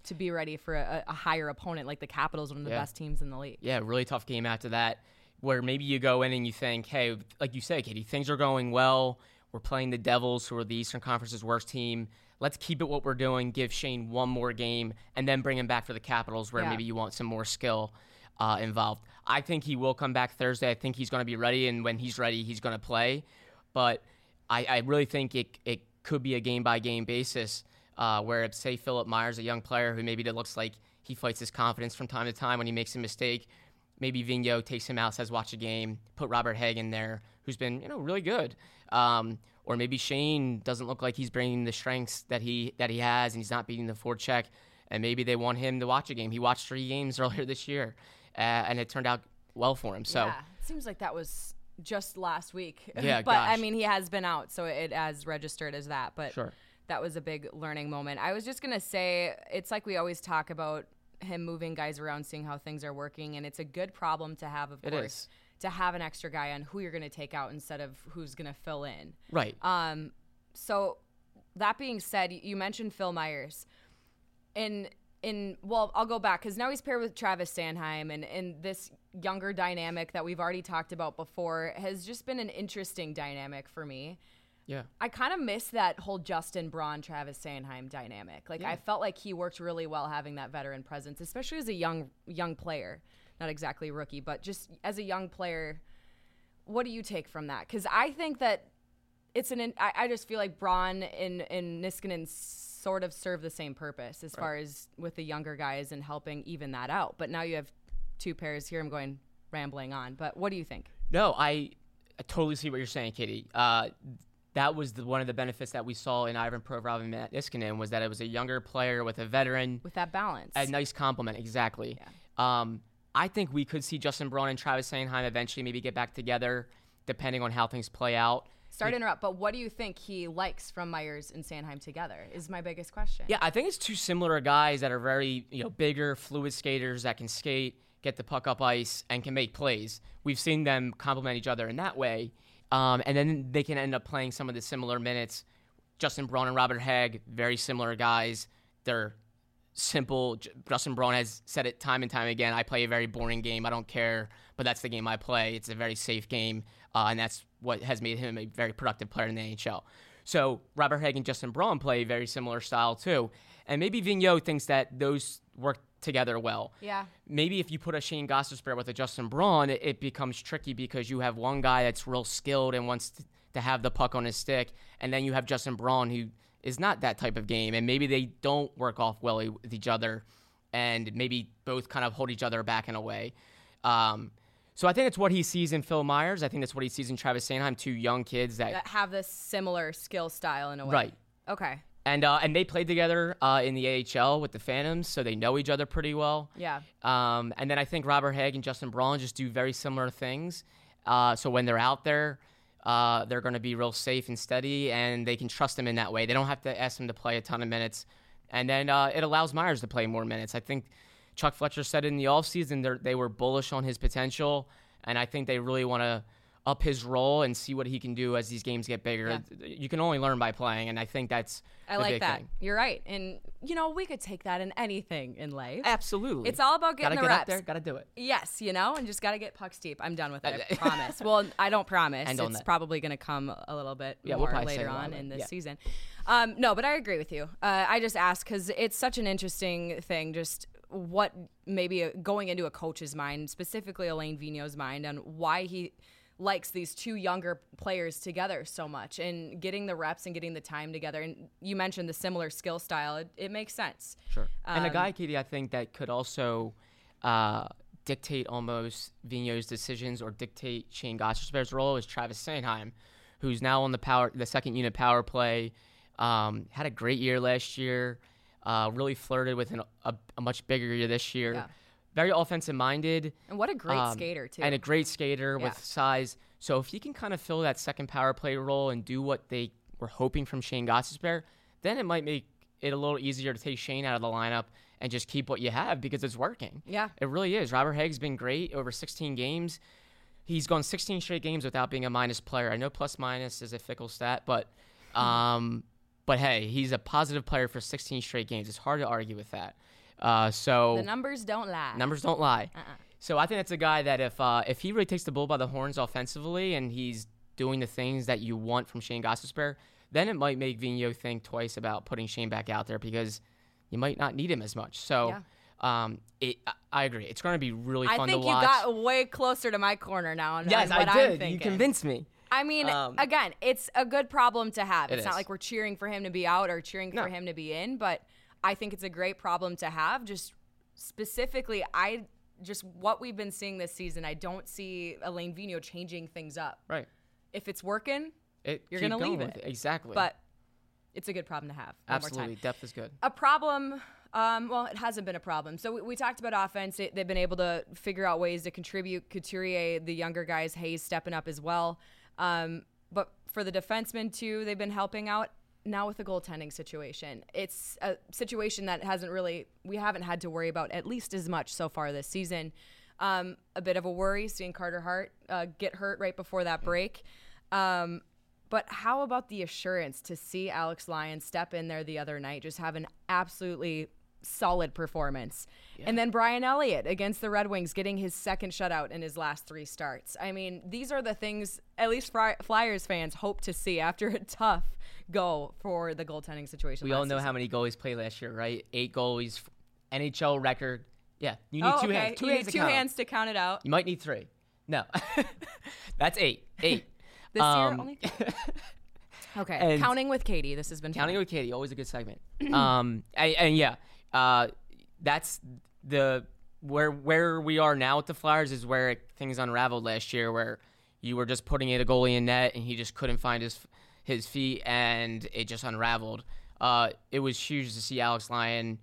to be ready for a, a higher opponent like the Capitals, one of the Yeah. best teams in the league? Yeah, really tough game after that, where maybe you go in and you think, hey, like you say, Katie, things are going well. We're playing the Devils, who are the Eastern Conference's worst team. Let's keep it what we're doing. Give Shane one more game, and then bring him back for the Capitals, where Yeah. maybe you want some more skill uh, involved. I think he will come back Thursday. I think he's going to be ready, and when he's ready, he's going to play. But I, I really think it it could be a game by game basis uh, where say Philip Myers, a young player who maybe it looks like he fights his confidence from time to time when he makes a mistake. Maybe Vigneault takes him out, says watch a game, put Robert Hagg in there, who's been you know really good. Um, or maybe Shane doesn't look like he's bringing the strengths that he that he has, and he's not beating the forecheck. And maybe they want him to watch a game. He watched three games earlier this year, uh, and it turned out well for him. So yeah, it seems like that was just last week. Yeah, but I mean, he has been out, so it has registered as that. But Sure. that was a big learning moment. I was just gonna say, it's like we always talk about him moving guys around, seeing how things are working, and it's a good problem to have, of It course, is. to have an extra guy on who you're gonna take out instead of who's gonna fill in. right, Um, so that being said, you mentioned Phil Myers, and in well, I'll go back because now he's paired with Travis Sanheim, and and this younger dynamic that we've already talked about before has just been an interesting dynamic for me. Yeah, I kind of miss that whole Justin Braun Travis Sanheim dynamic. Like I felt like he worked really well having that veteran presence, especially as a young young player, not exactly rookie, but just as a young player. What do you take from that? Because I think that it's an. I, I just feel like Braun and and Niskanen sort of serve the same purpose as far as with the younger guys and helping even that out. But now you have two pairs here. I'm going rambling on, but what do you think? No, I, I totally see what you're saying, Katie. Uh, that was the, one of the benefits that we saw in Ivan Provorov and Matt Niskanen was that it was a younger player with a veteran. With that balance. A nice compliment, exactly. Yeah. Um, I think we could see Justin Braun and Travis Sanheim eventually maybe get back together, depending on how things play out. Sorry to interrupt, but what do you think he likes from Myers and Sanheim together? Is my biggest question. Yeah, I think it's two similar guys that are very you know bigger, fluid skaters that can skate, get the puck up ice, and can make plays. We've seen them complement each other in that way, um, and then they can end up playing some of the similar minutes. Justin Braun and Robert Hagg, very similar guys. They're simple. Justin Braun has said it time and time again. I play a very boring game. I don't care, but that's the game I play. It's a very safe game, uh, and that's what has made him a very productive player in the NHL. So Robert Hagg and Justin Braun play a very similar style too, and maybe Vigneault thinks that those work together well. Yeah. Maybe if you put a Shane Gostisbehere with a Justin Braun, it, it, becomes tricky because you have one guy that's real skilled and wants to, to have the puck on his stick, and then you have Justin Braun who is not that type of game, and maybe they don't work off well with each other, and maybe both kind of hold each other back in a way. Um, so I think it's what he sees in Phil Myers. I think that's what he sees in Travis Sanheim, two young kids that, that have this similar skill style in a way. Right. Okay. And uh, and they played together uh, in the AHL with the Phantoms, so they know each other pretty well. Yeah. Um, and then I think Robert Hagg and Justin Braun just do very similar things. Uh, so when they're out there, uh, they're going to be real safe and steady, and they can trust them in that way. They don't have to ask them to play a ton of minutes. And then uh, it allows Myers to play more minutes. I think Chuck Fletcher said in the offseason they were bullish on his potential, and I think they really want to up his role and see what he can do as these games get bigger. Yeah. You can only learn by playing, and I think that's I like that. Thing. You're right, and you know we could take that in anything in life. Absolutely, it's all about getting gotta the get reps. Up there, gotta do it. Yes, you know, and just gotta get pucks deep. I'm done with it. I promise. Well, I don't promise. End it's probably gonna come a little bit yeah, more we'll later on in this yeah. season. Um, no, but I agree with you. Uh, I just ask because it's such an interesting thing. Just what maybe going into a coach's mind, specifically Alain Vigneault's mind, on why he likes these two younger players together so much and getting the reps and getting the time together. And you mentioned the similar skill style. It, it makes sense. Sure. Um, and a guy, Katie, I think that could also uh, dictate almost Vigneault's decisions or dictate Shane Gostisbehere's role is Travis Sanheim, who's now on the power, the second unit power play. Um, had a great year last year. Uh, really flirted with an, a, a, much bigger year this year. Yeah. Very offensive minded. And what a great um, skater, too. And a great skater Yeah. with size. So if he can kind of fill that second power play role and do what they were hoping from Shane Gostisbehere, then it might make it a little easier to take Shane out of the lineup and just keep what you have because it's working. Yeah. It really is. Robert Hagg's been great over 16 games. He's gone 16 straight games without being a minus player. I know plus minus is a fickle stat, but um, but hey, he's a positive player for 16 straight games. It's hard to argue with that. Uh, so the numbers don't lie. Numbers don't lie. Uh-uh. So I think that's a guy that if uh, if he really takes the bull by the horns offensively and he's doing the things that you want from Shane Gostisbehere, then it might make Vigneault think twice about putting Shane back out there because you might not need him as much. So um, it, I- I agree. It's going to be really I fun think to you got way closer to my corner now. Yes, I did. You convinced me. I mean, Um, again, it's a good problem to have. It It's not like we're cheering for him to be out or cheering No. for him to be in, but I think it's a great problem to have. Just specifically, I just what we've been seeing this season, I don't see Alain Vigneault changing things up. Right. If it's working, It, You're gonna going leave with it. Exactly. but it's a good problem to have. Absolutely, depth is good. A problem. Um, well, it hasn't been a problem. So we, we talked about offense. They, they've been able to figure out ways to contribute. Couturier, the younger guys, Hayes stepping up as well. Um, but for the defensemen too, they've been helping out. Now with the goaltending situation, it's a situation that hasn't really we haven't had to worry about at least as much so far this season. Um, a bit of a worry seeing Carter Hart uh, get hurt right before that break. Um, but how about the assurance to see Alex Lyon step in there the other night, just have an absolutely solid performance? And then Brian Elliott against the Red Wings getting his second shutout in his last three starts. I mean, these are the things at least Fri- Flyers fans hope to see after a tough go for the goaltending situation. We all know season. how many goalies played last year, right? Eight goalies, NHL record. Yeah, you need Oh, two okay. hands. Two you hands need to two hands to count it out. You might need three. No, that's eight. Eight. This year, Um, only. Okay, counting with Katie. This has been Counting fun. with Katie, always a good segment. um, and yeah, uh, that's the where where we are now with the Flyers is where it, things unraveled last year, where you were just putting it a goalie in net and he just couldn't find his his feet, and it just unraveled. Uh, it was huge to see Alex Lyon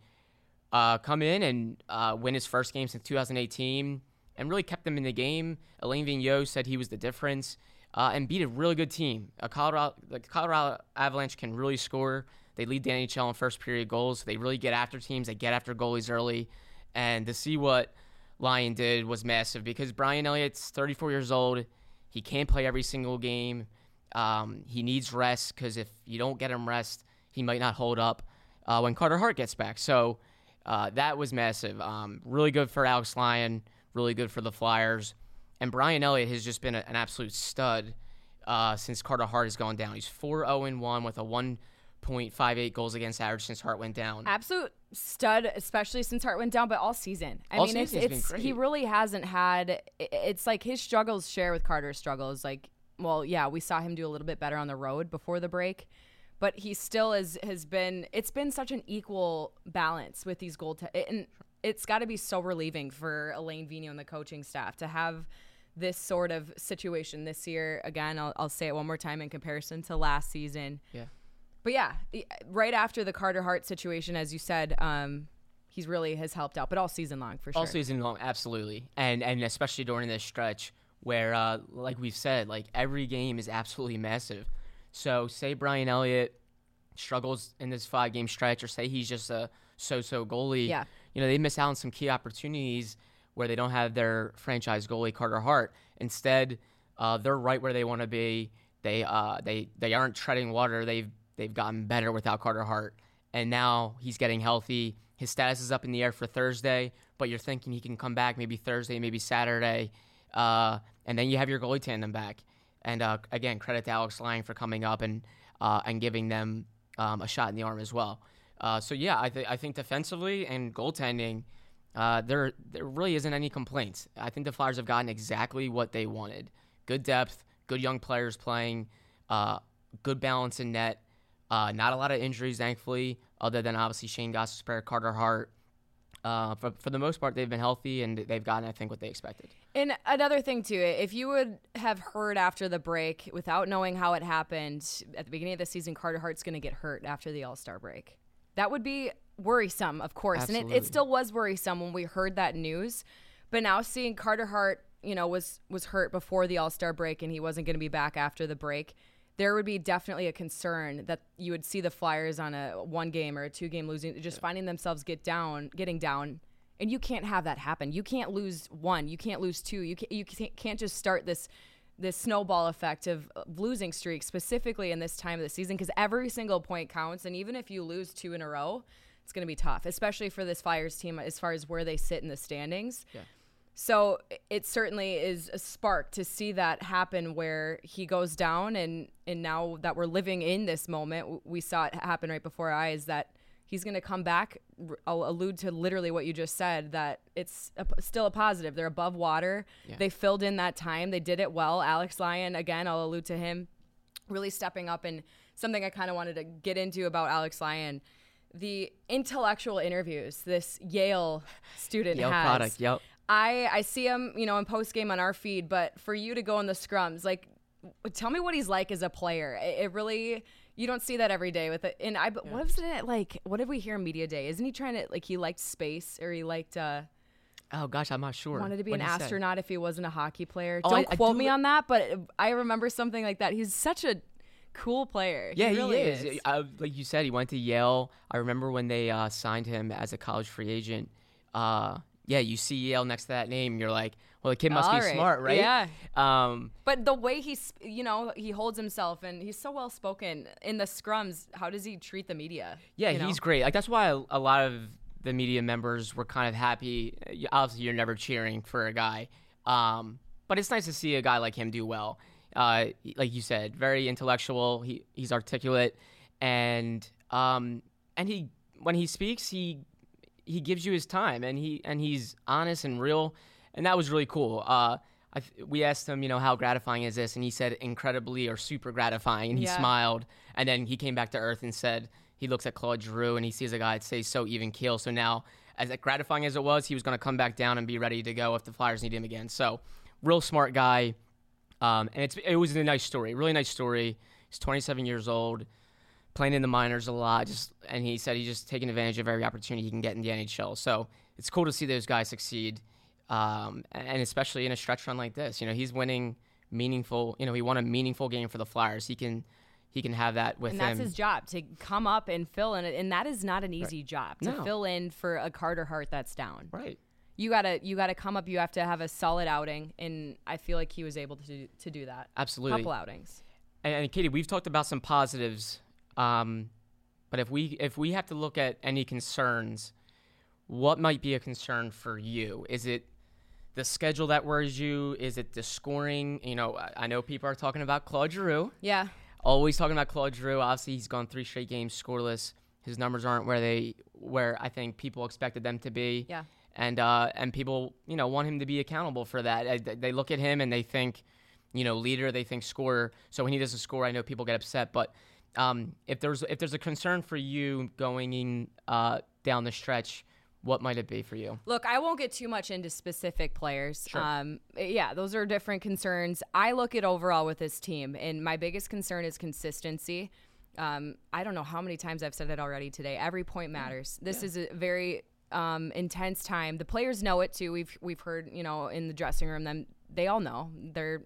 uh, come in and uh, win his first game since 2018 and really kept them in the game. Alain Vigneault said he was the difference uh, and beat a really good team. Uh, Colorado, the Colorado Avalanche can really score. They lead the NHL in first period goals. They really get after teams. They get after goalies early. And to see what Lyon did was massive because Brian Elliott's 34 years old. He can't play every single game. Um, he needs rest because if you don't get him rest, he might not hold up uh, when Carter Hart gets back. So uh, that was massive. Um, really good for Alex Lyon. Really good for the Flyers. And Brian Elliott has just been a, an absolute stud uh, since Carter Hart has gone down. He's 4 0 1 with a 1.58 goals against average since Hart went down. Absolute stud, especially since Hart went down, but all season. I All mean, it's, it's he really hasn't had. It's like his struggles share with Carter's struggles. Like, well, yeah, we saw him do a little bit better on the road before the break, but he still is has been. It's been such an equal balance with these goal. Te- and it's got to be so relieving for Alain Vigneault and the coaching staff to have this sort of situation this year. Again, I'll, I'll say it one more time in comparison to last season. Yeah. But yeah, right after the Carter Hart situation, as you said, um, he's really has helped out, but all season long for sure. All season long, absolutely, and and especially during this stretch where, uh, like we've said, like every game is absolutely massive. So say Brian Elliott struggles in this five game stretch, or say he's just a so-so goalie. Yeah. you know they miss out on some key opportunities where they don't have their franchise goalie Carter Hart. Instead, uh, they're right where they want to be. They uh, they they aren't treading water. They've they've gotten better without Carter Hart, and now he's getting healthy. His status is up in the air for Thursday, but you're thinking he can come back maybe Thursday, maybe Saturday, uh, and then you have your goalie tandem back. And uh, again, credit to Alex Lyon for coming up and uh, and giving them um, a shot in the arm as well. Uh, so yeah, I, th- I think defensively and goaltending, uh, there there really isn't any complaints. I think the Flyers have gotten exactly what they wanted: good depth, good young players playing, uh, good balance in net. Uh, not a lot of injuries, thankfully, other than obviously Shane Gostisbehere, Carter Hart. Uh, for, for the most part, they've been healthy and they've gotten, I think, what they expected. And another thing too, if you would have heard after the break without knowing how it happened at the beginning of the season, Carter Hart's going to get hurt after the All Star break. That would be worrisome, of course, and it, it still was worrisome when we heard that news. But now seeing Carter Hart, you know, was was hurt before the All Star break, and he wasn't going to be back after the break. There would be definitely a concern that you would see the Flyers on a one game or a two game losing, just finding themselves get down, getting down, and you can't have that happen. You can't lose one. You can't lose two. You can't, you can't just start this this snowball effect of losing streaks specifically in this time of the season because every single point counts. And even if you lose two in a row, it's going to be tough, especially for this Flyers team as far as where they sit in the standings. So it certainly is a spark to see that happen where he goes down and and now that we're living in this moment we saw it happen right before our eyes that he's going to come back I'll allude to literally what you just said that it's a, still a positive. They're above water. They filled in that time. They did it well. Alex Lyon again I'll allude to him really stepping up and something I kind of wanted to get into about Alex Lyon. The intellectual interviews this Yale student Yale has product, yep. I I see him, you know, in post game on our feed, but for you to go in the scrums, like, tell me what he's like as a player. It, it really you don't see that every day with it. And I, but what was it like? What did we hear in media day? Isn't he trying to like he liked space or he liked uh Oh gosh, I'm not sure. wanted to be What an he astronaut if he wasn't a hockey player? Oh, don't I- I quote do me on that, but I remember something like that. He's such a cool player. Yeah, he, really is. Uh, like you said, he went to Yale. I remember when they uh, signed him as a college free agent. Uh, yeah, you see Yale next to that name, you're like, well, the kid must All be right. smart, right? Yeah. Um, But the way he's, you know, he holds himself and he's so well spoken in the scrums. How does he treat the media? yeah, you know? he's great. Like that's why a, a lot of the media members were kind of happy. Obviously, you're never cheering for a guy, um, but it's nice to see a guy like him do well. Uh, like you said, very intellectual. He he's articulate, and um, and he when he speaks, he he gives you his time, and he and he's honest and real, and that was really cool. Uh, I th- we asked him, you know, how gratifying is this, and he said incredibly or super gratifying, and he Yeah. smiled, and then he came back to earth and said he looks at Claude Giroux and he sees a guy that stays so even keel. So now, as gratifying as it was, he was going to come back down and be ready to go if the Flyers need him again. So, real smart guy, um, and it's it was a nice story, really nice story. He's 27 years old, playing in the minors a lot, just and he said he's just taking advantage of every opportunity he can get in the NHL. So it's cool to see those guys succeed, um, and especially in a stretch run like this. You know, he's winning meaningful. You know, he won a meaningful game for the Flyers. He can he can have that with and him. that's his job to come up and fill in, and that is not an easy job to No. fill in for a Carter Hart that's down. right. You gotta you gotta come up. You have to have a solid outing, and I feel like he was able to to do that. Absolutely. couple outings. And, and Katie, we've talked about some positives, um, but if we if we have to look at any concerns, what might be a concern for you? Is it the schedule that worries you? Is it the scoring? You know, I, know people are talking about Claude Giroux. Yeah, Always talking about Claude Giroux. Obviously, he's gone three straight games scoreless. His numbers aren't where they where I think people expected them to be. Yeah. And uh, and people you know want him to be accountable for that. They- They look at him and they think, you know, leader. They think scorer. So when he doesn't score, I know people get upset. But um, if there's if there's a concern for you going in uh, down the stretch, what might it be for you? Look, I won't get too much into specific players. Sure. Um, yeah, those are different concerns. I look at overall with this team, and my biggest concern is consistency. Um, I don't know how many times I've said it already today. Every point matters. This is a very um, intense time. The players know it too. We've we've heard, you know, in the dressing room, them they all know they're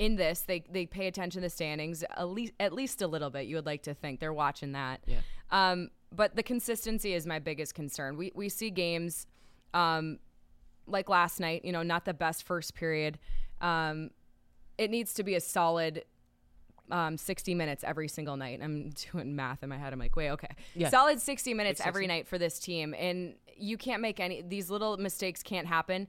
in this. They they pay attention to the standings at least at least a little bit. You would like to think they're watching that. Yeah. Um, but the consistency is my biggest concern. We we see games um, like last night, you know, not the best first period. Um, it needs to be a solid um, 60 minutes every single night. I'm doing math in my head. I'm like, wait, okay. Yeah. Solid 60 minutes every night for this team. And you can't make any, these little mistakes can't happen.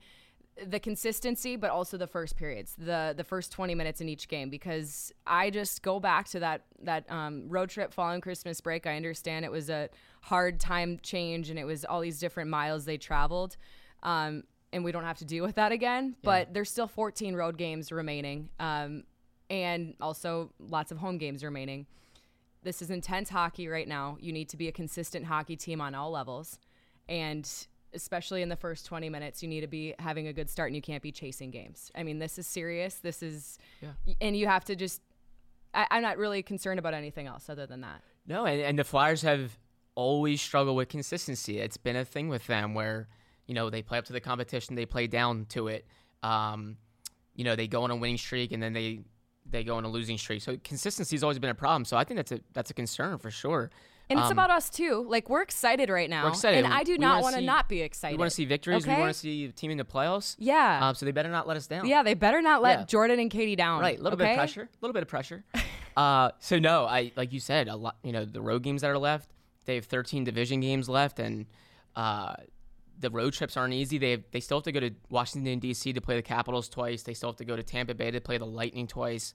The consistency, but also the first periods, the the first 20 minutes in each game, because I just go back to that that um, road trip following Christmas break. I understand it was a hard time change, and it was all these different miles they traveled, um, and we don't have to deal with that again. But there's still 14 road games remaining, um, and also lots of home games remaining. This is intense hockey right now. You need to be a consistent hockey team on all levels, and especially in the first 20 minutes, you need to be having a good start, and you can't be chasing games. I mean, this is serious. This is, and you have to just. I, I'm not really concerned about anything else other than that. No, and, and the Flyers have always struggled with consistency. It's been a thing with them where, you know, they play up to the competition, they play down to it. Um, you know, they go on a winning streak and then they they go on a losing streak. So consistency has always been a problem. So I think that's a that's a concern for sure. And it's Um, about us too. Like we're excited right now, We're excited. and I do not want to not be excited. We want to see victories. We want to see the team in the playoffs. Yeah. Um, so they better not let us down. yeah, they better not let Yeah. Jordan and Katie down. Right, a little bit of pressure, a little bit of pressure. uh, so no, I like you said, a lot. You know, the road games that are left, they have 13 division games left, and uh, the road trips aren't easy. They have, they still have to go to Washington D.C. to play the Capitals twice. They still have to go to Tampa Bay to play the Lightning twice.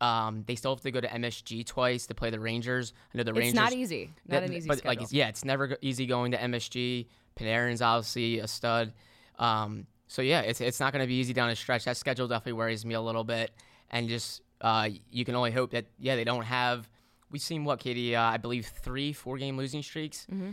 Um, they still have to go to MSG twice to play the Rangers. I know the It's Rangers. It's not easy. Not that- an easy but schedule. like yeah, it's never easy going to MSG. Panarin's obviously a stud. Um, so yeah, it's it's not going to be easy down the stretch. That schedule definitely worries me a little bit, and just uh, you can only hope that yeah they don't have. We've seen what Katie, uh, I believe three four game losing streaks. Mm-hmm.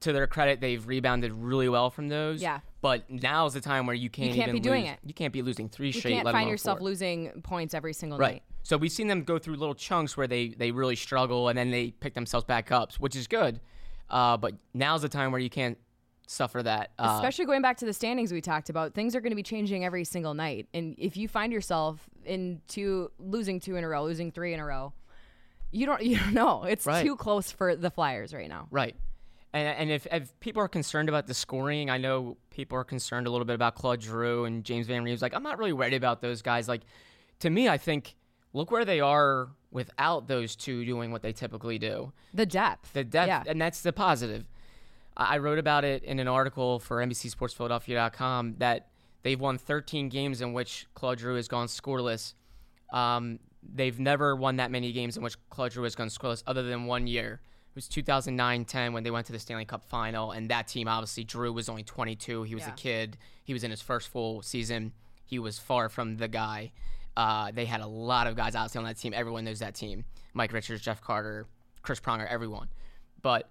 To their credit, they've rebounded really well from those. Yeah. But now's the time where you can't, You can't even be doing lose- it. You can't be losing three you straight. You can't find yourself four. losing points every single Right. night. So we've seen them go through little chunks where they they really struggle and then they pick themselves back up, which is good. Uh, but now's the time where you can't suffer that. Uh, Especially going back to the standings we talked about, things are going to be changing every single night. And if you find yourself in two losing two in a row, losing three in a row, you don't you don't know. It's Right. too close for the Flyers right now. right. And, and if, if people are concerned about the scoring, I know people are concerned a little bit about Claude Giroux and James Van Riemsdyk. Like, I'm not really worried about those guys. Like, to me, I think look where they are without those two doing what they typically do. The depth. The depth, Yeah. and that's the positive. I wrote about it in an article for NBCSportsPhiladelphia.com that they've won 13 games in which Claude Giroux has gone scoreless. Um, they've never won that many games in which Claude Giroux has gone scoreless, other than one year. It was 2009-10 when they went to the Stanley Cup Final, and that team obviously Giroux was only 22. He was Yeah. a kid. He was in his first full season. he was far from the guy. Uh, they had a lot of guys obviously on that team. Everyone knows that team: Mike Richards, Jeff Carter, Chris Pronger, everyone. But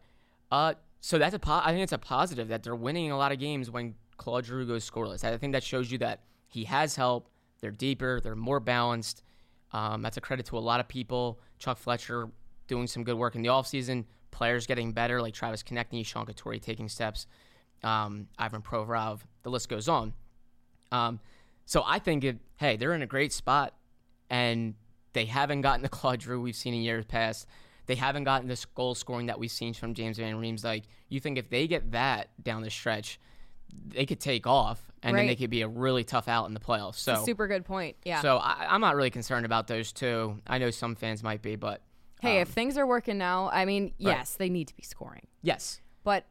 uh, so that's a po- I think it's a positive that they're winning a lot of games when Claude Giroux goes scoreless. I think that shows you that he has help. They're deeper. They're more balanced. Um, that's a credit to a lot of people. Chuck Fletcher doing some good work in the offseason. Players getting better, like Travis Konecny, Sean Couturier taking steps, um, Ivan Provorov. The list goes on. Um, so I think, it, hey, they're in a great spot, and they haven't gotten the Claude Giroux we've seen in years past. They haven't gotten this goal scoring that we've seen from James Van Riemsdyk. Like you think if they get that down the stretch, they could take off, and Right. then they could be a really tough out in the playoffs. So Super good point. Yeah. so I, I'm not really concerned about those two. I know some fans might be, but hey, if things are working now, I mean, Right. yes, they need to be scoring. yes, But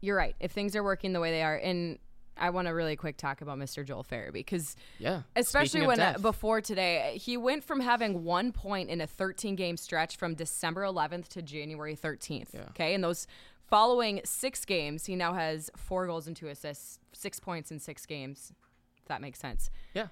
you're right. If things are working the way they are, and I want to really quick talk about Mr. Joel Farabee because yeah. especially when uh, before today he went from having one point in a 13 game stretch from December 11th to January 13th. Yeah. Okay, and those following six games, he now has four goals and two assists, six points in six games. If that makes sense yeah,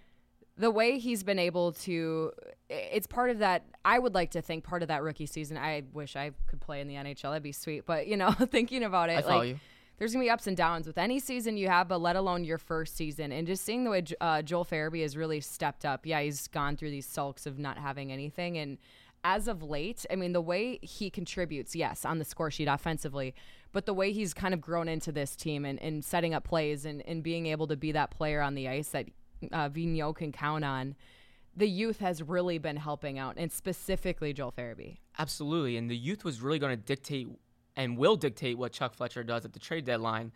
the way he's been able to it's part of that i would like to think part of that rookie season i wish i could play in the nhl that'd be sweet but you know thinking about it like you. there's gonna be ups and downs with any season you have but let alone your first season and just seeing the way uh, joel farabee has really stepped up yeah he's gone through these sulks of not having anything and as of late i mean the way he contributes yes on the score sheet offensively but the way he's kind of grown into this team and, and setting up plays and, and being able to be that player on the ice that uh, Vigneault can count on, the youth has really been helping out, and specifically Joel Farabee. absolutely. And the youth was really going to dictate and will dictate what Chuck Fletcher does at the trade deadline.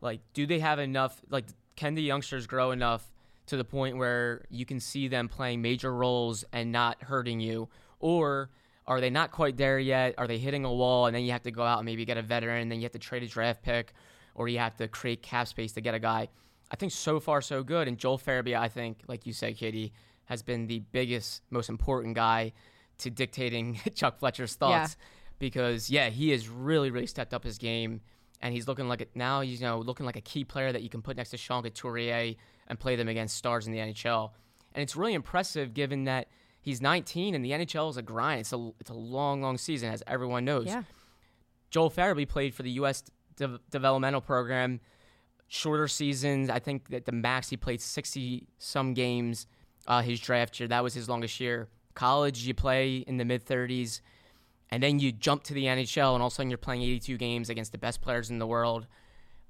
Like, do they have enough? Like, can the youngsters grow enough to the point where you can see them playing major roles and not hurting you, or are they not quite there yet? Are they hitting a wall and then you have to go out and maybe get a veteran, and then you have to trade a draft pick, or you have to create cap space to get a guy? I think so far so good. And Joel Farabee, I think, like you said, Katie, has been the biggest, most important guy to dictating Chuck Fletcher's thoughts. Because yeah, he has really, really stepped up his game, and he's looking like a, now he's you know looking like a key player that you can put next to Sean Couturier and play them against stars in the NHL. And it's really impressive given that he's 19 and the NHL is a grind. It's a it's a long, long season, as everyone knows. Yeah. Joel Farabee played for the U.S. de- developmental program, shorter seasons. I think that the max he played 60 some games uh, his draft year. That was his longest year. College, you play in the mid 30s, and then you jump to the NHL, and all of a sudden you're playing 82 games against the best players in the world.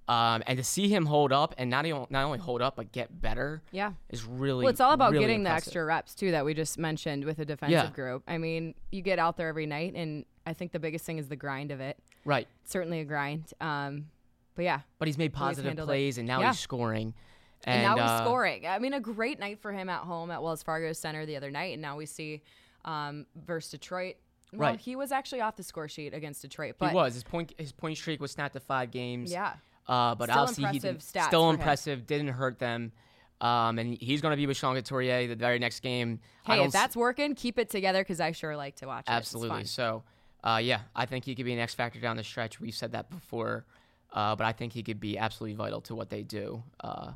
Um, and to see him hold up, and not even, not only hold up but get better, Yeah. is really Well, it's all about really getting the extra reps too that we just mentioned with a defensive Yeah. group. I mean, you get out there every night, and I think the biggest thing is the grind of it. Right, Certainly a grind. Um, but yeah, but he's made positive handled it. plays, and now Yeah. he's scoring. and, now he's uh, scoring. I mean, a great night for him at home at Wells Fargo Center the other night, and now we see um, versus Detroit. Well, Right. he was actually off the score sheet against Detroit, but he was his point. His point streak was snapped to five games. yeah, Uh, but Still obviously he impressive did, still for him. impressive. Didn't hurt them. Um, and he's going to be with Sean Couturier the very next game. Hey, if that's working, keep it together because I sure like to watch it. Absolutely. So, uh, yeah, I think he could be an X factor down the stretch. We've said that before, uh, but I think he could be absolutely vital to what they do. Uh,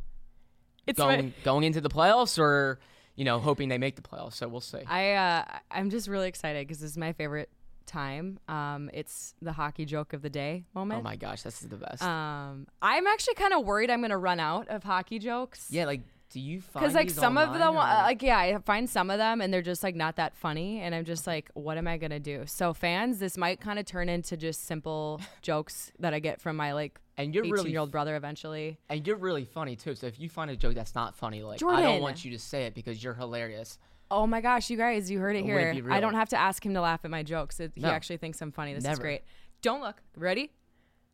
It's going my- going into the playoffs, or you know, hoping they make the playoffs. So we'll see. I uh, I'm just really excited because this is my favorite time. Um, it's the hockey joke of the day moment. oh my gosh, this is the best. Um, I'm actually kind of worried I'm gonna run out of hockey jokes. yeah, like, do you find Because like some of them, or- uh, like yeah, I find some of them and they're just like not that funny, and I'm just like, what am I gonna do? So fans, this might kind of turn into just simple jokes that I get from my like and you're 18 really year old brother eventually. and you're really funny too. So if you find a joke that's not funny, like I don't want you to say it because you're hilarious. Oh my gosh, you guys, you heard it here. I don't have to ask him to laugh at my jokes. It, No. He actually thinks I'm funny. This is great. Don't look. Ready?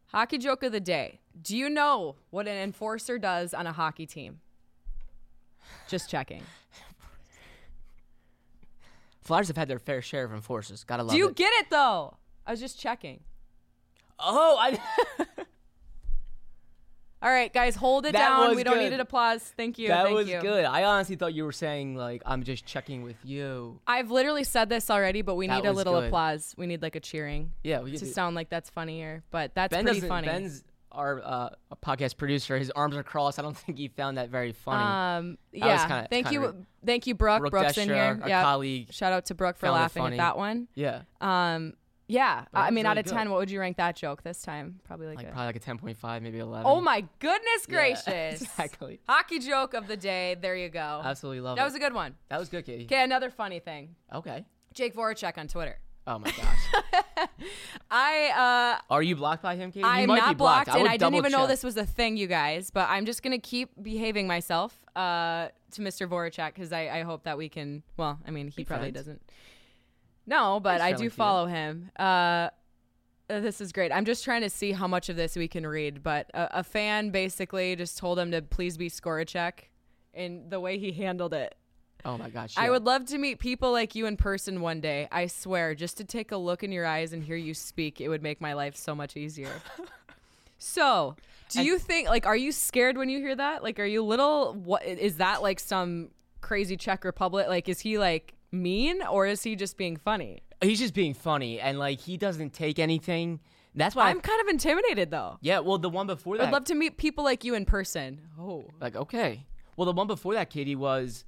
Hockey joke of the day. Do you know what an enforcer does on a hockey team? Just checking. Flyers have had their fair share of enforcers. Gotta love it. Do you it. get it though? I was just checking. oh, I. All right, guys, hold it That down. was We don't good. need an applause. Thank you. that Thank was you. good. I honestly thought you were saying like I'm just checking with you. I've literally said this already, but we That need a was little good. applause. We need like a cheering Yeah, we to sound like that's funnier, but that's Ben pretty doesn't. funny. Ben's our uh, podcast producer, his arms are crossed. I don't think he found that very funny. Um, That yeah. kinda- thank kinda you, rude. thank you, Brooke. Brooke Brooks in here. our Yeah. colleague, Shout out to Brooke for laughing at that one. yeah, Um, yeah. That I mean, out of good. ten, what would you rank that joke this time? Probably like, like a. probably like a ten point five, maybe eleven. Oh my goodness Yeah, gracious! exactly. Hockey joke of the day. There you go. Absolutely love that it. was a good one. that was good, Katie. Okay, another funny thing. Okay. Jake Voracek on Twitter. Oh my gosh. I uh, Are you blocked by him, Katie? You I'm might be not blocked, I and would I didn't even know this was a thing, you guys. But I'm just gonna keep behaving myself uh, to Mr. Voracek because I, I hope that we can. Well, I mean, he Be probably friends. doesn't. No, but I do to you. follow him. Uh, uh, this is great. I'm just trying to see how much of this we can read. But a, a fan basically just told him to please be Skoracek, and the way he handled it. Oh my gosh. I would love to meet people like you in person one day. I swear, just to take a look in your eyes and hear you speak, it would make my life so much easier. so, do you think like are you scared when you hear that? Like are you little what is that like some crazy Czech Republic like is he like mean or is he just being funny? He's just being funny, and like he doesn't take anything. That's why. I'm kind of intimidated though. yeah. Well, the one before that. I'd love to meet people like you in person. Oh. Like okay. Well, the one before that, Katie, was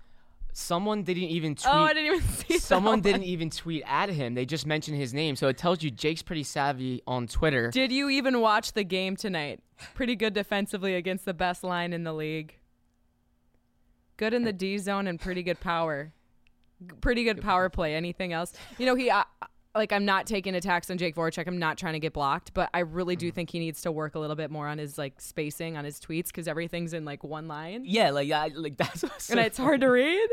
someone didn't even tweet. Oh, I didn't even see Someone one. didn't even tweet at him. They just mentioned his name, so it tells you Jake's pretty savvy on Twitter. Did you even watch the game tonight? Pretty good defensively against the best line in the league. Good in the D zone and pretty good power. Pretty good power play. Anything else? You know, he like I'm not taking attacks on Jake Voracek. I'm not trying to get blocked, but I really do mm-hmm. think he needs to work a little bit more on his like spacing on his tweets because everything's in like one line yeah, like I, like that's what's so and it's hard to read.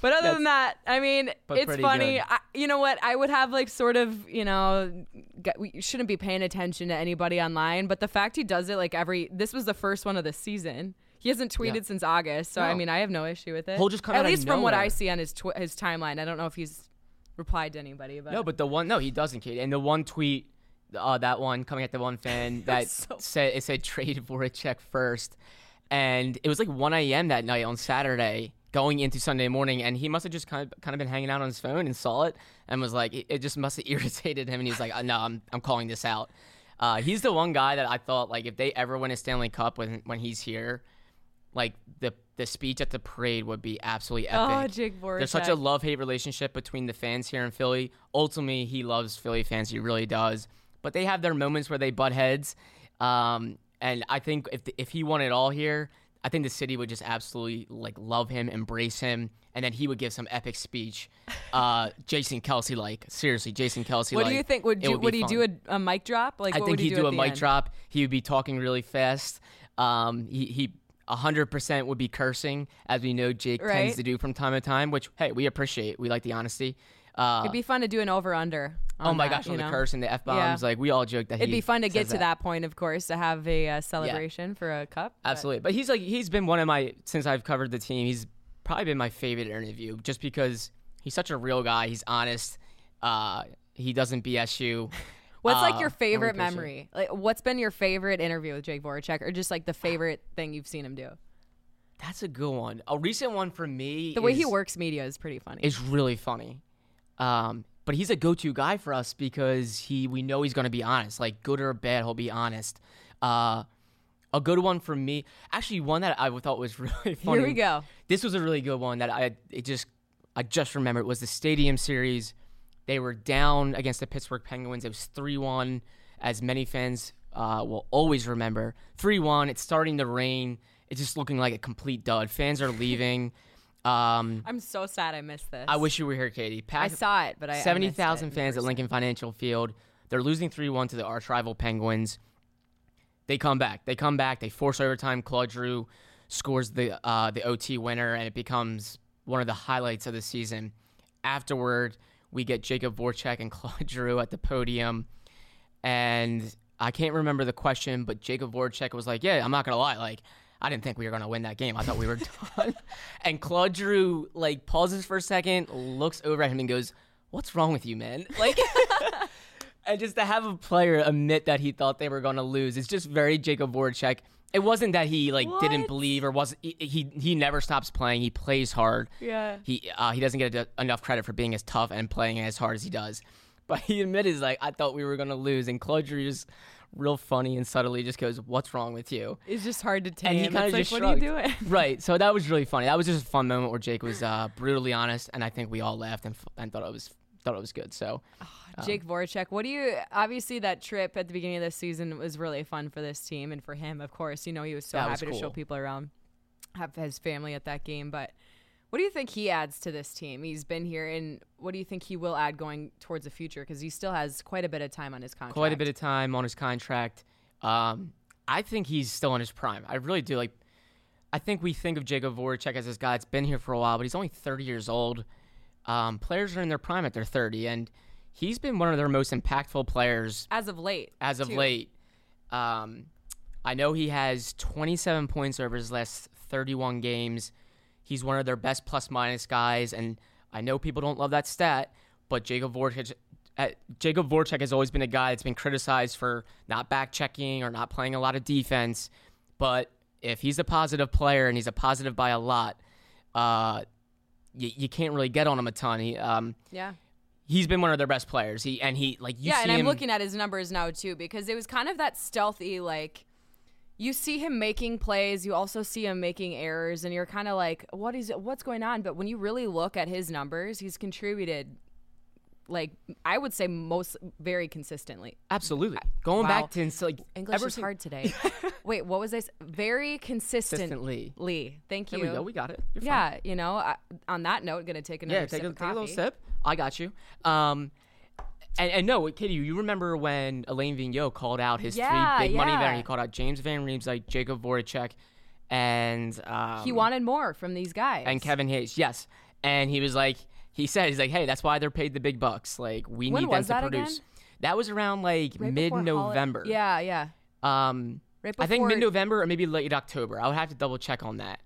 But other than that, I mean, it's funny. I, you know what? I would have like sort of, you know, we shouldn't be paying attention to anybody online, but the fact he does it like every, this was the first one of the season. He hasn't tweeted Yeah. since August, so I mean, I have no issue with it. He'll just come at least from what I see on his tw- his timeline. I don't know if he's replied to anybody, but No, but the one no, he doesn't, Kate. And the one tweet, uh, that one coming at the one fan that So- said it said trade Voracek first, and it was like 1 a.m. that night on Saturday, going into Sunday morning, and he must have just kind of kind of been hanging out on his phone and saw it and was like, it, it just must have irritated him, and he's like, uh, no, I'm I'm calling this out. Uh, he's the one guy that I thought like if they ever win a Stanley Cup when when he's here, like the the speech at the parade would be absolutely epic. oh, Jake Voracek. There's such a love hate relationship between the fans here in Philly. Ultimately, he loves Philly fans. He really does. But they have their moments where they butt heads. Um, and I think if if he won it all here, I think the city would just absolutely like love him, embrace him, and then he would give some epic speech. Uh, Jason Kelce like seriously, Jason Kelce. what do you think? Would you be would he do a, a mic drop? Like I think would he he'd do, do, a mic end? drop. He would be talking really fast. Um, he he. 100% would be cursing, as we know Jake Right. tends to do from time to time, which, hey, we appreciate. We like the honesty. Uh, It'd be fun to do an over under. oh my gosh, on the curse and the F bombs. Yeah. Like, we all joke that It'd be fun to get to that. point, of course, to have a uh, celebration for a cup. but- Absolutely. But he's like, he's been one of my, since I've covered the team, he's probably been my favorite interview just because he's such a real guy. He's honest. Uh, he doesn't BS you. What's like Uh, your favorite appreciate it. memory? Like, what's been your favorite interview with Jake Voracek, or just like the favorite thing you've seen him do? That's a good one. A recent one for me The way he works media is pretty funny. It's really funny. Um, but he's a go-to guy for us because he we know he's going to be honest. Like good or bad, he'll be honest. Uh, a good one for me, actually, one that I thought was really funny. Here we go. This was a really good one that I it just I just remembered was the Stadium Series. They were down against the Pittsburgh Penguins. It was three one, as many fans uh, will always remember. Three one. It's starting to rain. It's just looking like a complete dud. Fans are leaving. Um, I'm so sad I missed this. I wish you were here, Katie. I saw it, but I I missed seventy it thousand in fans at. Lincoln Financial Field. They're losing three one to the arch rival Penguins. They come back. They come back. They force overtime. Claude Giroux scores the uh, the OT winner, and it becomes one of the highlights of the season. Afterward, we get Jacob Voracek and Claude Giroux at the podium, and I can't remember the question, but Jacob Voracek was like, "Yeah, I'm not gonna lie, like." I didn't think we were gonna win that game. I thought we were done. and Claude Giroux like pauses for a second, looks over at him, and goes, "What's wrong with you, man?" Like, and just to have a player admit that he thought they were gonna lose, it's just very Jacob Voracek. It wasn't that he like didn't believe or wasn't. He, he he never stops playing. He plays hard. Yeah. He uh, he doesn't get a, enough credit for being as tough and playing as hard as he does. but he admitted, like, I thought we were going to lose. And Claude Giroux just real funny and subtly just goes, What's wrong with you? It's just hard to tame. And he kind of like, just what shrugged. are you doing? right. So that was really funny. That was just a fun moment where Jake was uh, brutally honest, and I think we all laughed and, f- and thought it was thought it was good. So Jake Voracek, what do you? Obviously, that trip at the beginning of the season was really fun for this team and for him. Of course, you know he was so That was happy to show people around, have his family at that game. But what do you think he adds to this team? He's been here, and what do you think he will add going towards the future? Because he still has quite a bit of time on his contract. quite a bit of time on his contract. Um, I think he's still in his prime. I really do. Like, I think we think of Jacob Voracek as this guy that's been here for a while, but he's only 30 years old. Um, players are in their prime at their 30, and he's been one of their most impactful players as of late. as of too. late. Um, I know he has 27 points over his last 31 games. He's one of their best plus minus guys, and I know people don't love that stat, but Jacob Voracek, uh, Jacob Voracek has always been a guy that's been criticized for not back checking or not playing a lot of defense. But if he's a positive player and he's a positive by a lot, uh, you, you can't really get on him a ton. He, um, Yeah. he's been one of their best players. He and he like you yeah, and I'm him, looking at his numbers now too because it was kind of that stealthy like you see him making plays, you also see him making errors and you're kind of like what is what's going on? But when you really look at his numbers, he's contributed like I would say most very consistently. Absolutely. Going wow. back to ins- like English ever is hard today. Wait, what was this? Very consistently. Lee, Thank There you. we go. We got it. You're fine. yeah, you know. I, on that note, gonna take another Yeah. Take, sip a, of take a little sip. I got you. Um, and, and no, Katie, you remember when Alain Vigneault called out his Yeah, three big money yeah. event? He called out James Van Riemsdyk, Jacob Voracek, and um, He wanted more from these guys. and Kevin Hayes. Yes, and he was like, he said, he's like, hey, that's why they're paid the big bucks. Like we When need them to produce. again? That was around like Right mid November. Yeah, yeah. Um, Right I think mid November or maybe late October. I would have to double check on that.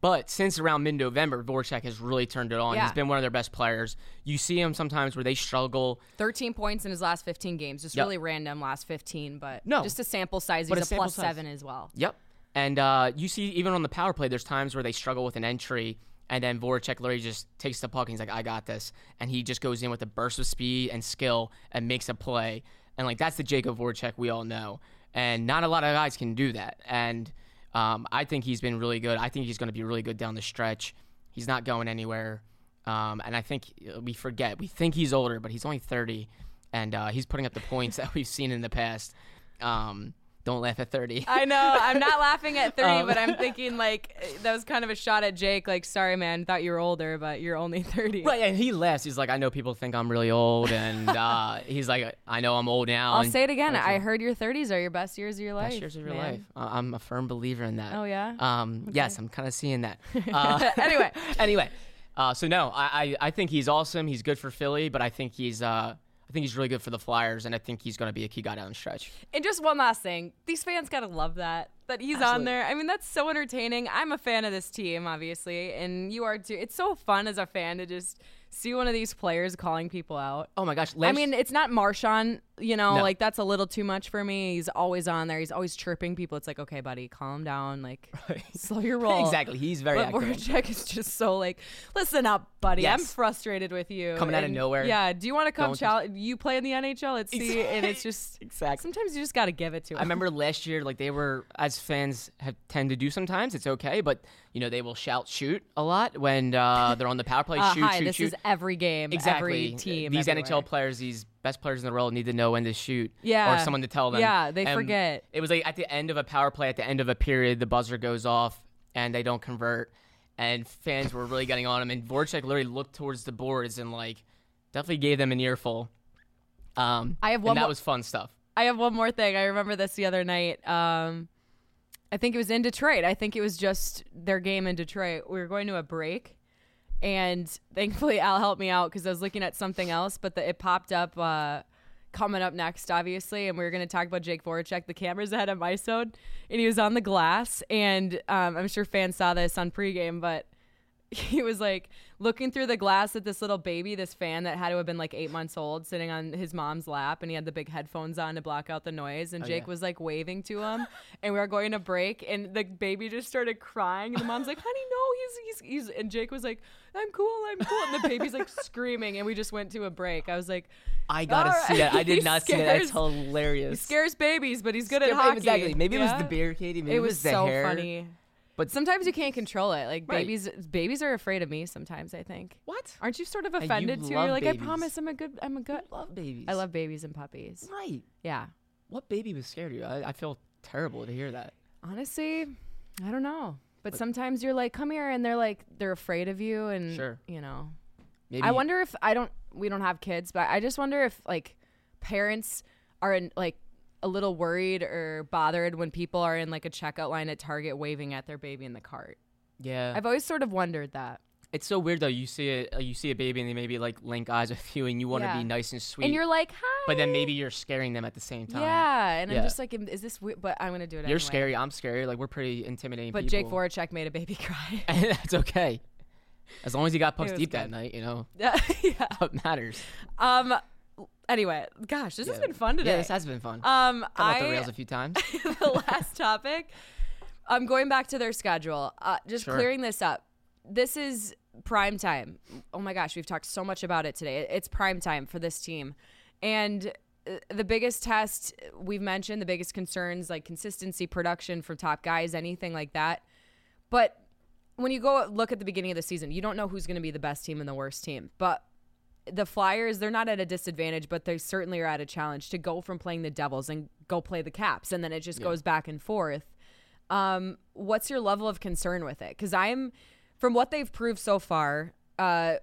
But since around mid November, Voracek has really turned it on. Yeah. He's been one of their best players. You see him sometimes where they struggle. 13 points in his last 15 games. Just Yep. really random last 15, but No. just a sample size. But He's a a, plus size. seven as well. Yep. And uh, you see, even on the power play, there's times where they struggle with an entry, and then Voracek literally just takes the puck and he's like, I got this. And he just goes in with a burst of speed and skill and makes a play. And, like, that's the Jacob Voracek we all know. And not a lot of guys can do that. And um, I think he's been really good. I think he's going to be really good down the stretch. He's not going anywhere. Um, and I think uh, we forget. We think he's older, but he's only 30. And uh, he's putting up the points that we've seen in the past. Um, don't laugh at 30. I know. I'm not laughing at 30, Um, but I'm thinking like that was kind of a shot at Jake. Like, sorry, man, thought you were older, but you're only 30. Right, and he laughs. He's like, I know people think I'm really old, and uh, he's like, I know I'm old now. I'll and say it again. I heard your 30s are your best years of your life. best years of your man. life. Uh, I'm a firm believer in that. Oh, yeah? Um, yes, I'm kind of seeing that. Uh, Anyway. anyway, uh, so no, I, I I think he's awesome. He's good for Philly, but I think he's uh, I think he's really good for the Flyers, and I think he's going to be a key guy down the stretch. And just one last thing. These fans gotta love that. That he's on there. I mean, that's so entertaining. I'm a fan of this team, obviously, and you are too. It's so fun as a fan to just see one of these players calling people out. Oh my gosh, I mean, it's not Marchand, you know, No. like that's a little too much for me. He's always on there. He's always chirping people. It's like, okay, buddy, calm down. Like, slow your roll. exactly. He's very But active. Voracek is just so like, listen up, buddy. I'm frustrated with you. Coming out of nowhere. Yeah. Do you want to come challenge? You play in the NHL. Let's see. And it's just Exactly. sometimes you just got to give it to him. I remember last year, like they were, as fans have tend to do sometimes. It's okay, but you know they will shout shoot a lot when uh, they're on the power play. Uh, shoot, hi, shoot, this shoot. is every game, exactly. every team. These everywhere. NHL players, these best players in the world, need to know when to shoot. Yeah. Or someone to tell them. Yeah, they And forget. It was like at the end of a power play, at the end of a period, the buzzer goes off and they don't convert, and fans were really getting on him. And Voracek literally looked towards the boards and like definitely gave them an earful. Um, I have one and that more- was fun stuff. I have one more thing. I remember this the other night. Um, I think it was in Detroit. I think it was just their game in Detroit. We were going to a break, and thankfully Al helped me out because I was looking at something else, but the, it popped up. Uh, coming up next, obviously, and we were going to talk about Jake Voracek. The cameras ahead of my son and he was on the glass, and um, I'm sure fans saw this on pregame, but he was like looking through the glass at this little baby, this fan that had to have been like eight months old, sitting on his mom's lap, and he had the big headphones on to block out the noise. And oh, Jake yeah. was like waving to him, and we were going to break, and the baby just started crying, and the mom's like, "Honey, no, he's he's he's," and Jake was like, "I'm cool, I'm cool," and the baby's like screaming, and we just went to a break. I was like. I gotta All see that. I did not see that. That's hilarious. He scares babies, but he's good at Scare- hockey. Exactly. Maybe it was the Yeah. barricade. Maybe It was the so hair. funny. But Sometimes you can't control it. Like Right. babies, babies are afraid of me. Sometimes I think. what? Aren't you sort of you offended too? love You're like, I babies. promise, I'm a good, I'm a good. love babies. I love babies and puppies. Right. Yeah. What baby was scared of you? I, I feel terrible to hear that. Honestly, I don't know. But sometimes you're like, come here, and they're like, they're afraid of you, and Sure. you know. Maybe I wonder if I don't. We don't have kids, but I just wonder if like parents are in, like a little worried or bothered when people are in like a checkout line at Target waving at their baby in the cart. Yeah. I've always sort of wondered that. it's so weird though. You see it. Uh, you see a baby and they maybe like link eyes with you, and you want to Yeah. be nice and sweet. And you're like, hi. but then maybe you're scaring them at the same time. Yeah, and Yeah. I'm just like, is this weird? But I'm gonna do it. You're anyway. scary. I'm scary. Like we're pretty intimidating. But Jake people. Voracek made a baby cry. and that's okay. As long as he got was deep that good. night, you know yeah. what matters. Um. Anyway, gosh, this has been fun today. Yeah, this has been fun. um, Got off the rails a few times. the last topic. I'm going back to their schedule. Uh, just Sure. clearing this up. This is prime time. Oh my gosh, we've talked so much about it today. It's prime time for this team, and uh, the biggest test we've mentioned, the biggest concerns like consistency, production from top guys, anything like that. But when you go look at the beginning of the season, you don't know who's going to be the best team and the worst team. But the Flyers, they're not at a disadvantage, but they certainly are at a challenge to go from playing the Devils and go play the Caps, and then it just goes back and forth. Um, what's your level of concern with it? Because I'm, from what they've proved so far, uh,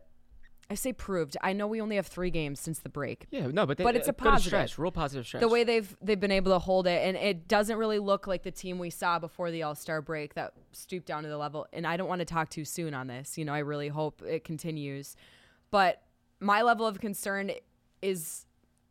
I say proved. I know we only have three games since the break. Yeah, no, but they, But it's a positive. stretch, real positive stretch. The way they've they've been able to hold it, and it doesn't really look like the team we saw before the All Star break that stooped down to the level. And I don't want to talk too soon on this. You know, I really hope it continues. But my level of concern is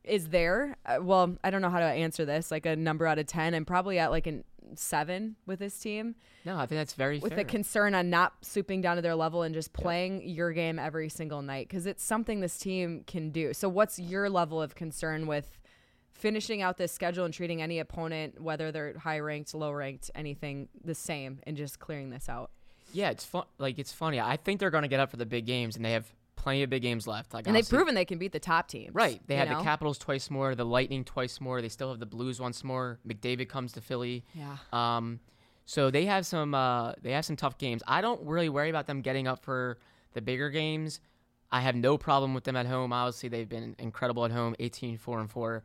is there. Uh, well, I don't know how to answer this. Like a number out of ten, I'm probably at like an seven with this team no, I think that's very with fair. the concern on not stooping down to their level and just playing your game every single night because it's something this team can do. So, what's your level of concern with finishing out this schedule and treating any opponent, whether they're high ranked, low ranked, anything, the same, and just clearing this out? yeah, it's fun. Like it's funny. I think they're going to get up for the big games, and they have plenty of big games left. Like And they've proven they can beat the top teams. Right. They had know? the Capitals twice more, the Lightning twice more. They still have the Blues once more. McDavid comes to Philly. Yeah. Um, so they have some uh, they have some tough games. I don't really worry about them getting up for the bigger games. I have no problem with them at home. Obviously, they've been incredible at home, 18 4 and 4.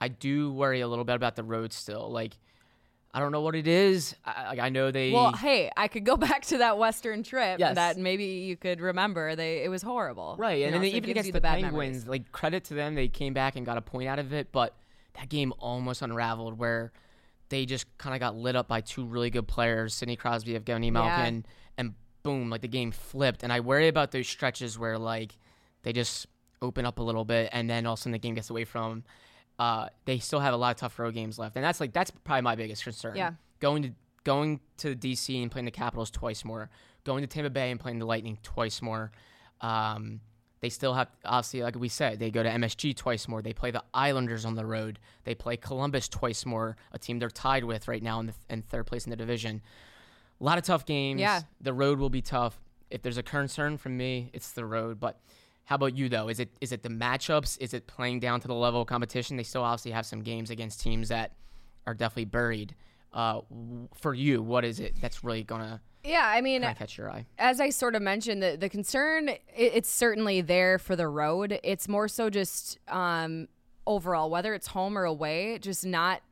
I do worry a little bit about the road still. Like I don't know what it is. I, like, I know they Well, hey, I could go back to that Western trip Yes. that maybe you could remember. They it was horrible. Right, and know, then so even against the, bad Penguins, memories. like credit to them, they came back and got a point out of it. But that game almost unraveled where they just kind of got lit up by two really good players, Sidney Crosby, of Evgeny Malkin, and boom, like the game flipped. And I worry about those stretches where like they just open up a little bit, and then all of a sudden the game gets away from. 'em. Uh, they still have a lot of tough road games left, and that's like that's probably my biggest concern. Yeah. going to going to DC and playing the Capitals twice more, going to Tampa Bay and playing the Lightning twice more. Um, they still have obviously, like we said, they go to MSG twice more. They play the Islanders on the road. They play Columbus twice more, a team they're tied with right now in the in third place in the division. A lot of tough games. Yeah. the road will be tough. If there's a concern from me, it's the road. But how about you though? Is it is it the matchups? Is it playing down to the level of competition? They still obviously have some games against teams that are definitely buried. Uh, for you, what is it that's really gonna yeah, I mean, catch your eye? as I sort of mentioned, the the concern it, it's certainly there for the road. It's more so just um, overall, whether it's home or away, just not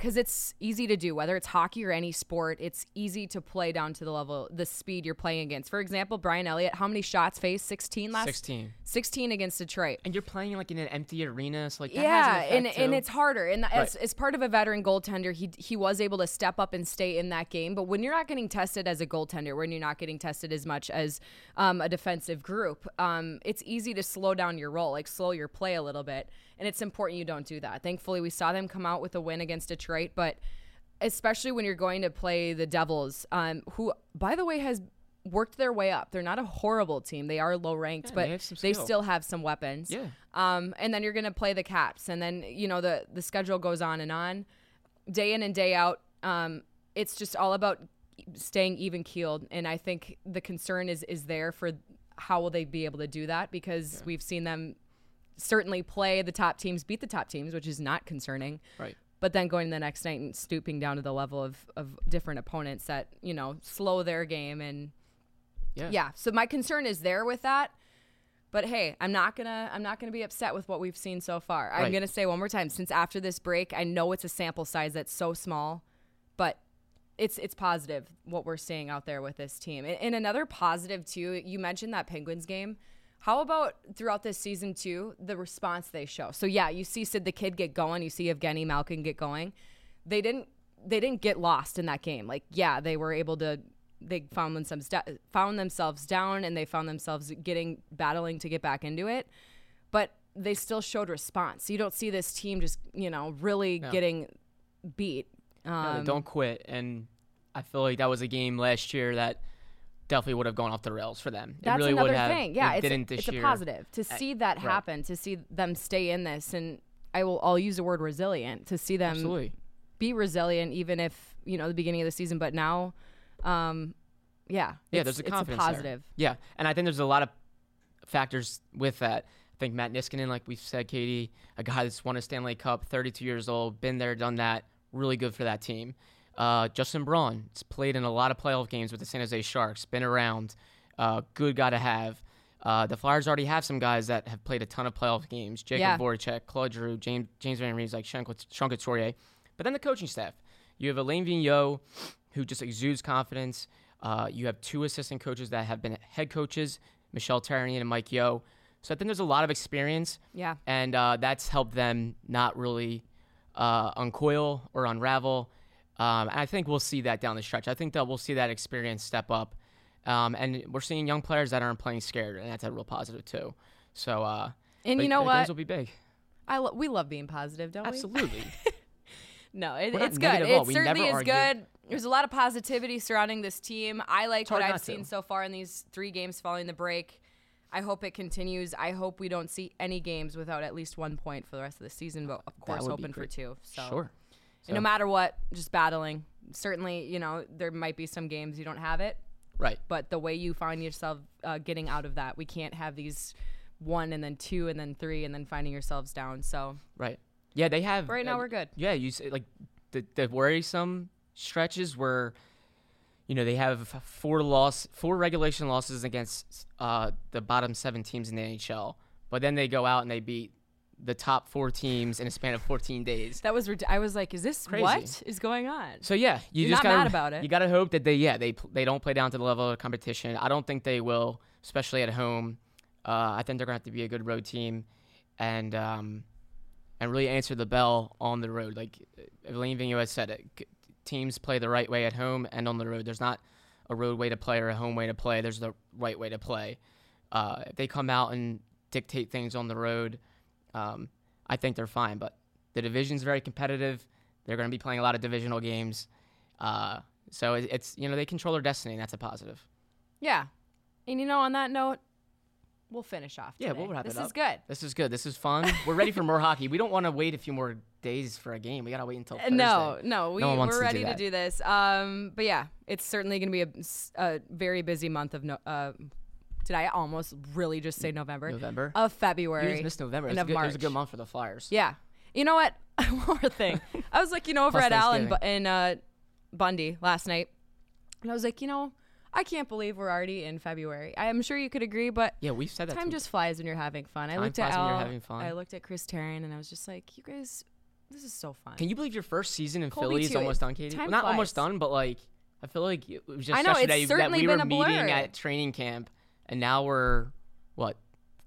because it's easy to do. Whether it's hockey or any sport, it's easy to play down to the level, the speed you're playing against. For example, Brian Elliott, how many shots faced? Sixteen last. 16. 16 against Detroit. And you're playing like in an empty arena, so like that yeah, an and effect and it's harder. And as, as part of a veteran goaltender, he he was able to step up and stay in that game. But when you're not getting tested as a goaltender, when you're not getting tested as much as um, a defensive group, um, it's easy to slow down your role, like slow your play a little bit. And it's important you don't do that. Thankfully, we saw them come out with a win against Detroit, but especially when you're going to play the Devils, um, who, by the way, has worked their way up. They're not a horrible team. They are low ranked, Yeah, but they they still have some weapons. Yeah. Um, and then you're gonna play the Caps, and then you know the the schedule goes on and on, day in and day out. Um, it's just all about staying even keeled, and I think the concern is is there for how will they be able to do that because we've seen them certainly play the top teams, beat the top teams, which is not concerning. Right. But then going the next night and stooping down to the level of, of different opponents that, you know, slow their game and Yeah. yeah. So my concern is there with that. But hey, I'm not gonna I'm not gonna be upset with what we've seen so far. I'm gonna say one more time, since after this break, I know it's a sample size that's so small, but it's it's positive what we're seeing out there with this team. And, and another positive too, you mentioned that Penguins game. How about throughout this season too, the response they show? So yeah, you see Sid the Kid get going, you see Evgeny Malkin get going. They didn't they didn't get lost in that game. Like yeah, they were able to they found themselves da- found themselves down and they found themselves getting battling to get back into it. But they still showed response. You don't see this team just, you know, really getting beat. Um, they don't quit. And I feel like that was a game last year that definitely would have gone off the rails for them. That's it really another would have. thing. Yeah, it it's, didn't a, it's a positive to see that right. happen, to see them stay in this, and I will. I'll use the word resilient to see them Absolutely. be resilient, even if you know the beginning of the season. But now, um, yeah, Yeah, it's- there's a it's confidence there. positive. Yeah, and I think there's a lot of factors with that. I think Matt Niskanen, like we've said, Katie, a guy that's won a Stanley Cup, 32 years old, been there, done that, really good for that team. Uh, Justin Braun has played in a lot of playoff games with the San Jose Sharks, been around, uh, good guy to have. Uh, the Flyers already have some guys that have played a ton of playoff games: Jakub Yeah. Voracek, Claude Giroux, James James Van Riemsdyk, like Sean Couturier. But then the coaching staff, you have Alain Vigneault, who just exudes confidence. Uh, you have two assistant coaches that have been head coaches, Michel Therrien and Mike Yeo. So I think there's a lot of experience, Yeah, and uh, that's helped them not really uh, uncoil or unravel. Um, and I think we'll see that down the stretch. I think that we'll see that experience step up, um, and we're seeing young players that aren't playing scared, and that's a real positive too. So, uh, and but you know the what? games will be big. I lo- we love being positive, don't we? Absolutely. No, it, it's good. negative at all. It We certainly is argue. good. There's a lot of positivity surrounding this team. I like what I've not to. seen so far in these three games following the break. I hope it continues. I hope we don't see any games without at least one point for the rest of the season, but of course, hoping for two. So, Sure. And no matter what, just battling. Certainly, you know, there might be some games you don't have it, Right. but the way you find yourself uh, getting out of that, we can't have these one and then two and then three and then finding yourselves down. So, Right. Yeah, they have. Right now uh, we're good. Yeah, you say, like the the worrisome stretches where, you know, they have four loss, four regulation losses against uh, the bottom seven teams in the NHL, but then they go out and they beat the top four teams in a span of 14 days. that was, rid- I was like, is this Crazy. what is going on? So yeah, you You're just gotta, mad about it. You gotta hope that they yeah they they don't play down to the level of competition. I don't think they will, especially at home. Uh, I think they're gonna have to be a good road team, and um, and really answer the bell on the road. Like Alain Vigneault has said, it teams play the right way at home and on the road. There's not a road way to play or a home way to play. There's the right way to play. Uh, if they come out and dictate things on the road, um, I think they're fine. But the division's very competitive. They're going to be playing a lot of divisional games. Uh, so it, it's you know they control their destiny, and that's a positive. Yeah. And you know, on that note, we'll finish off. Yeah, today. we'll wrap this it up. This is good. This is good. This is fun. We're ready for more hockey. We don't want to wait a few more days for a game. We gotta wait until Uh, Thursday. No, no, we, wants we're to do ready to do this. Um, but yeah, it's certainly going to be a very busy month of no. Uh, did I almost really just say November? November? of You February. just missed November. And was, a of good, it was a good month for the Flyers. Yeah. You know what? One more thing. I was looking over Plus at Al and, Bu- Thanksgiving. uh, Bundy last night, and I was like, you know, I can't believe we're already in February. I'm sure you could agree, but Yeah, we've said that. time too. just flies when you're having fun. I Time looked at flies when you're Al. having fun. I looked at Chris Therien, and I was just like, you guys, this is so fun. Can you believe your first season in Colby Philly is almost done, Katie? Well, not almost done, but like I feel like it was just I know, it's yesterday that we were meeting at training camp, and now we're what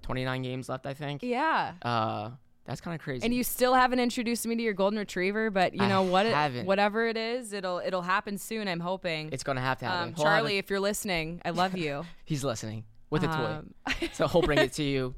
29 games left, I think. Yeah. Uh, that's kind of crazy. And you still haven't introduced me to your golden retriever, but you I know what? It, haven't. whatever it is, it'll it'll happen soon. I'm hoping. it's gonna have to happen. um, Charlie, if you're listening, I love you. he's listening with a toy, Um, so he'll bring it to you.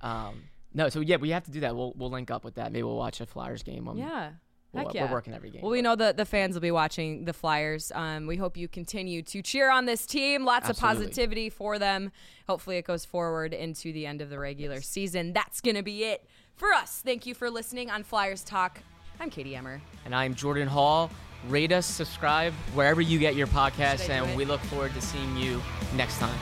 Um, no, so yeah, we have to do that. We'll we'll link up with that. Maybe we'll watch a Flyers game. Um, yeah. We'll- Heck we're working every game, Well, we know that the fans will be watching the Flyers. Um, we hope you continue to cheer on this team. Lots Absolutely. of positivity for them. Hopefully, it goes forward into the end of the regular season. That's going to be it for us. Thank you for listening on Flyers Talk. I'm Katie Emmer. And I'm Jordan Hall. Rate us, subscribe wherever you get your podcasts, Should I do and we look forward to seeing you next time.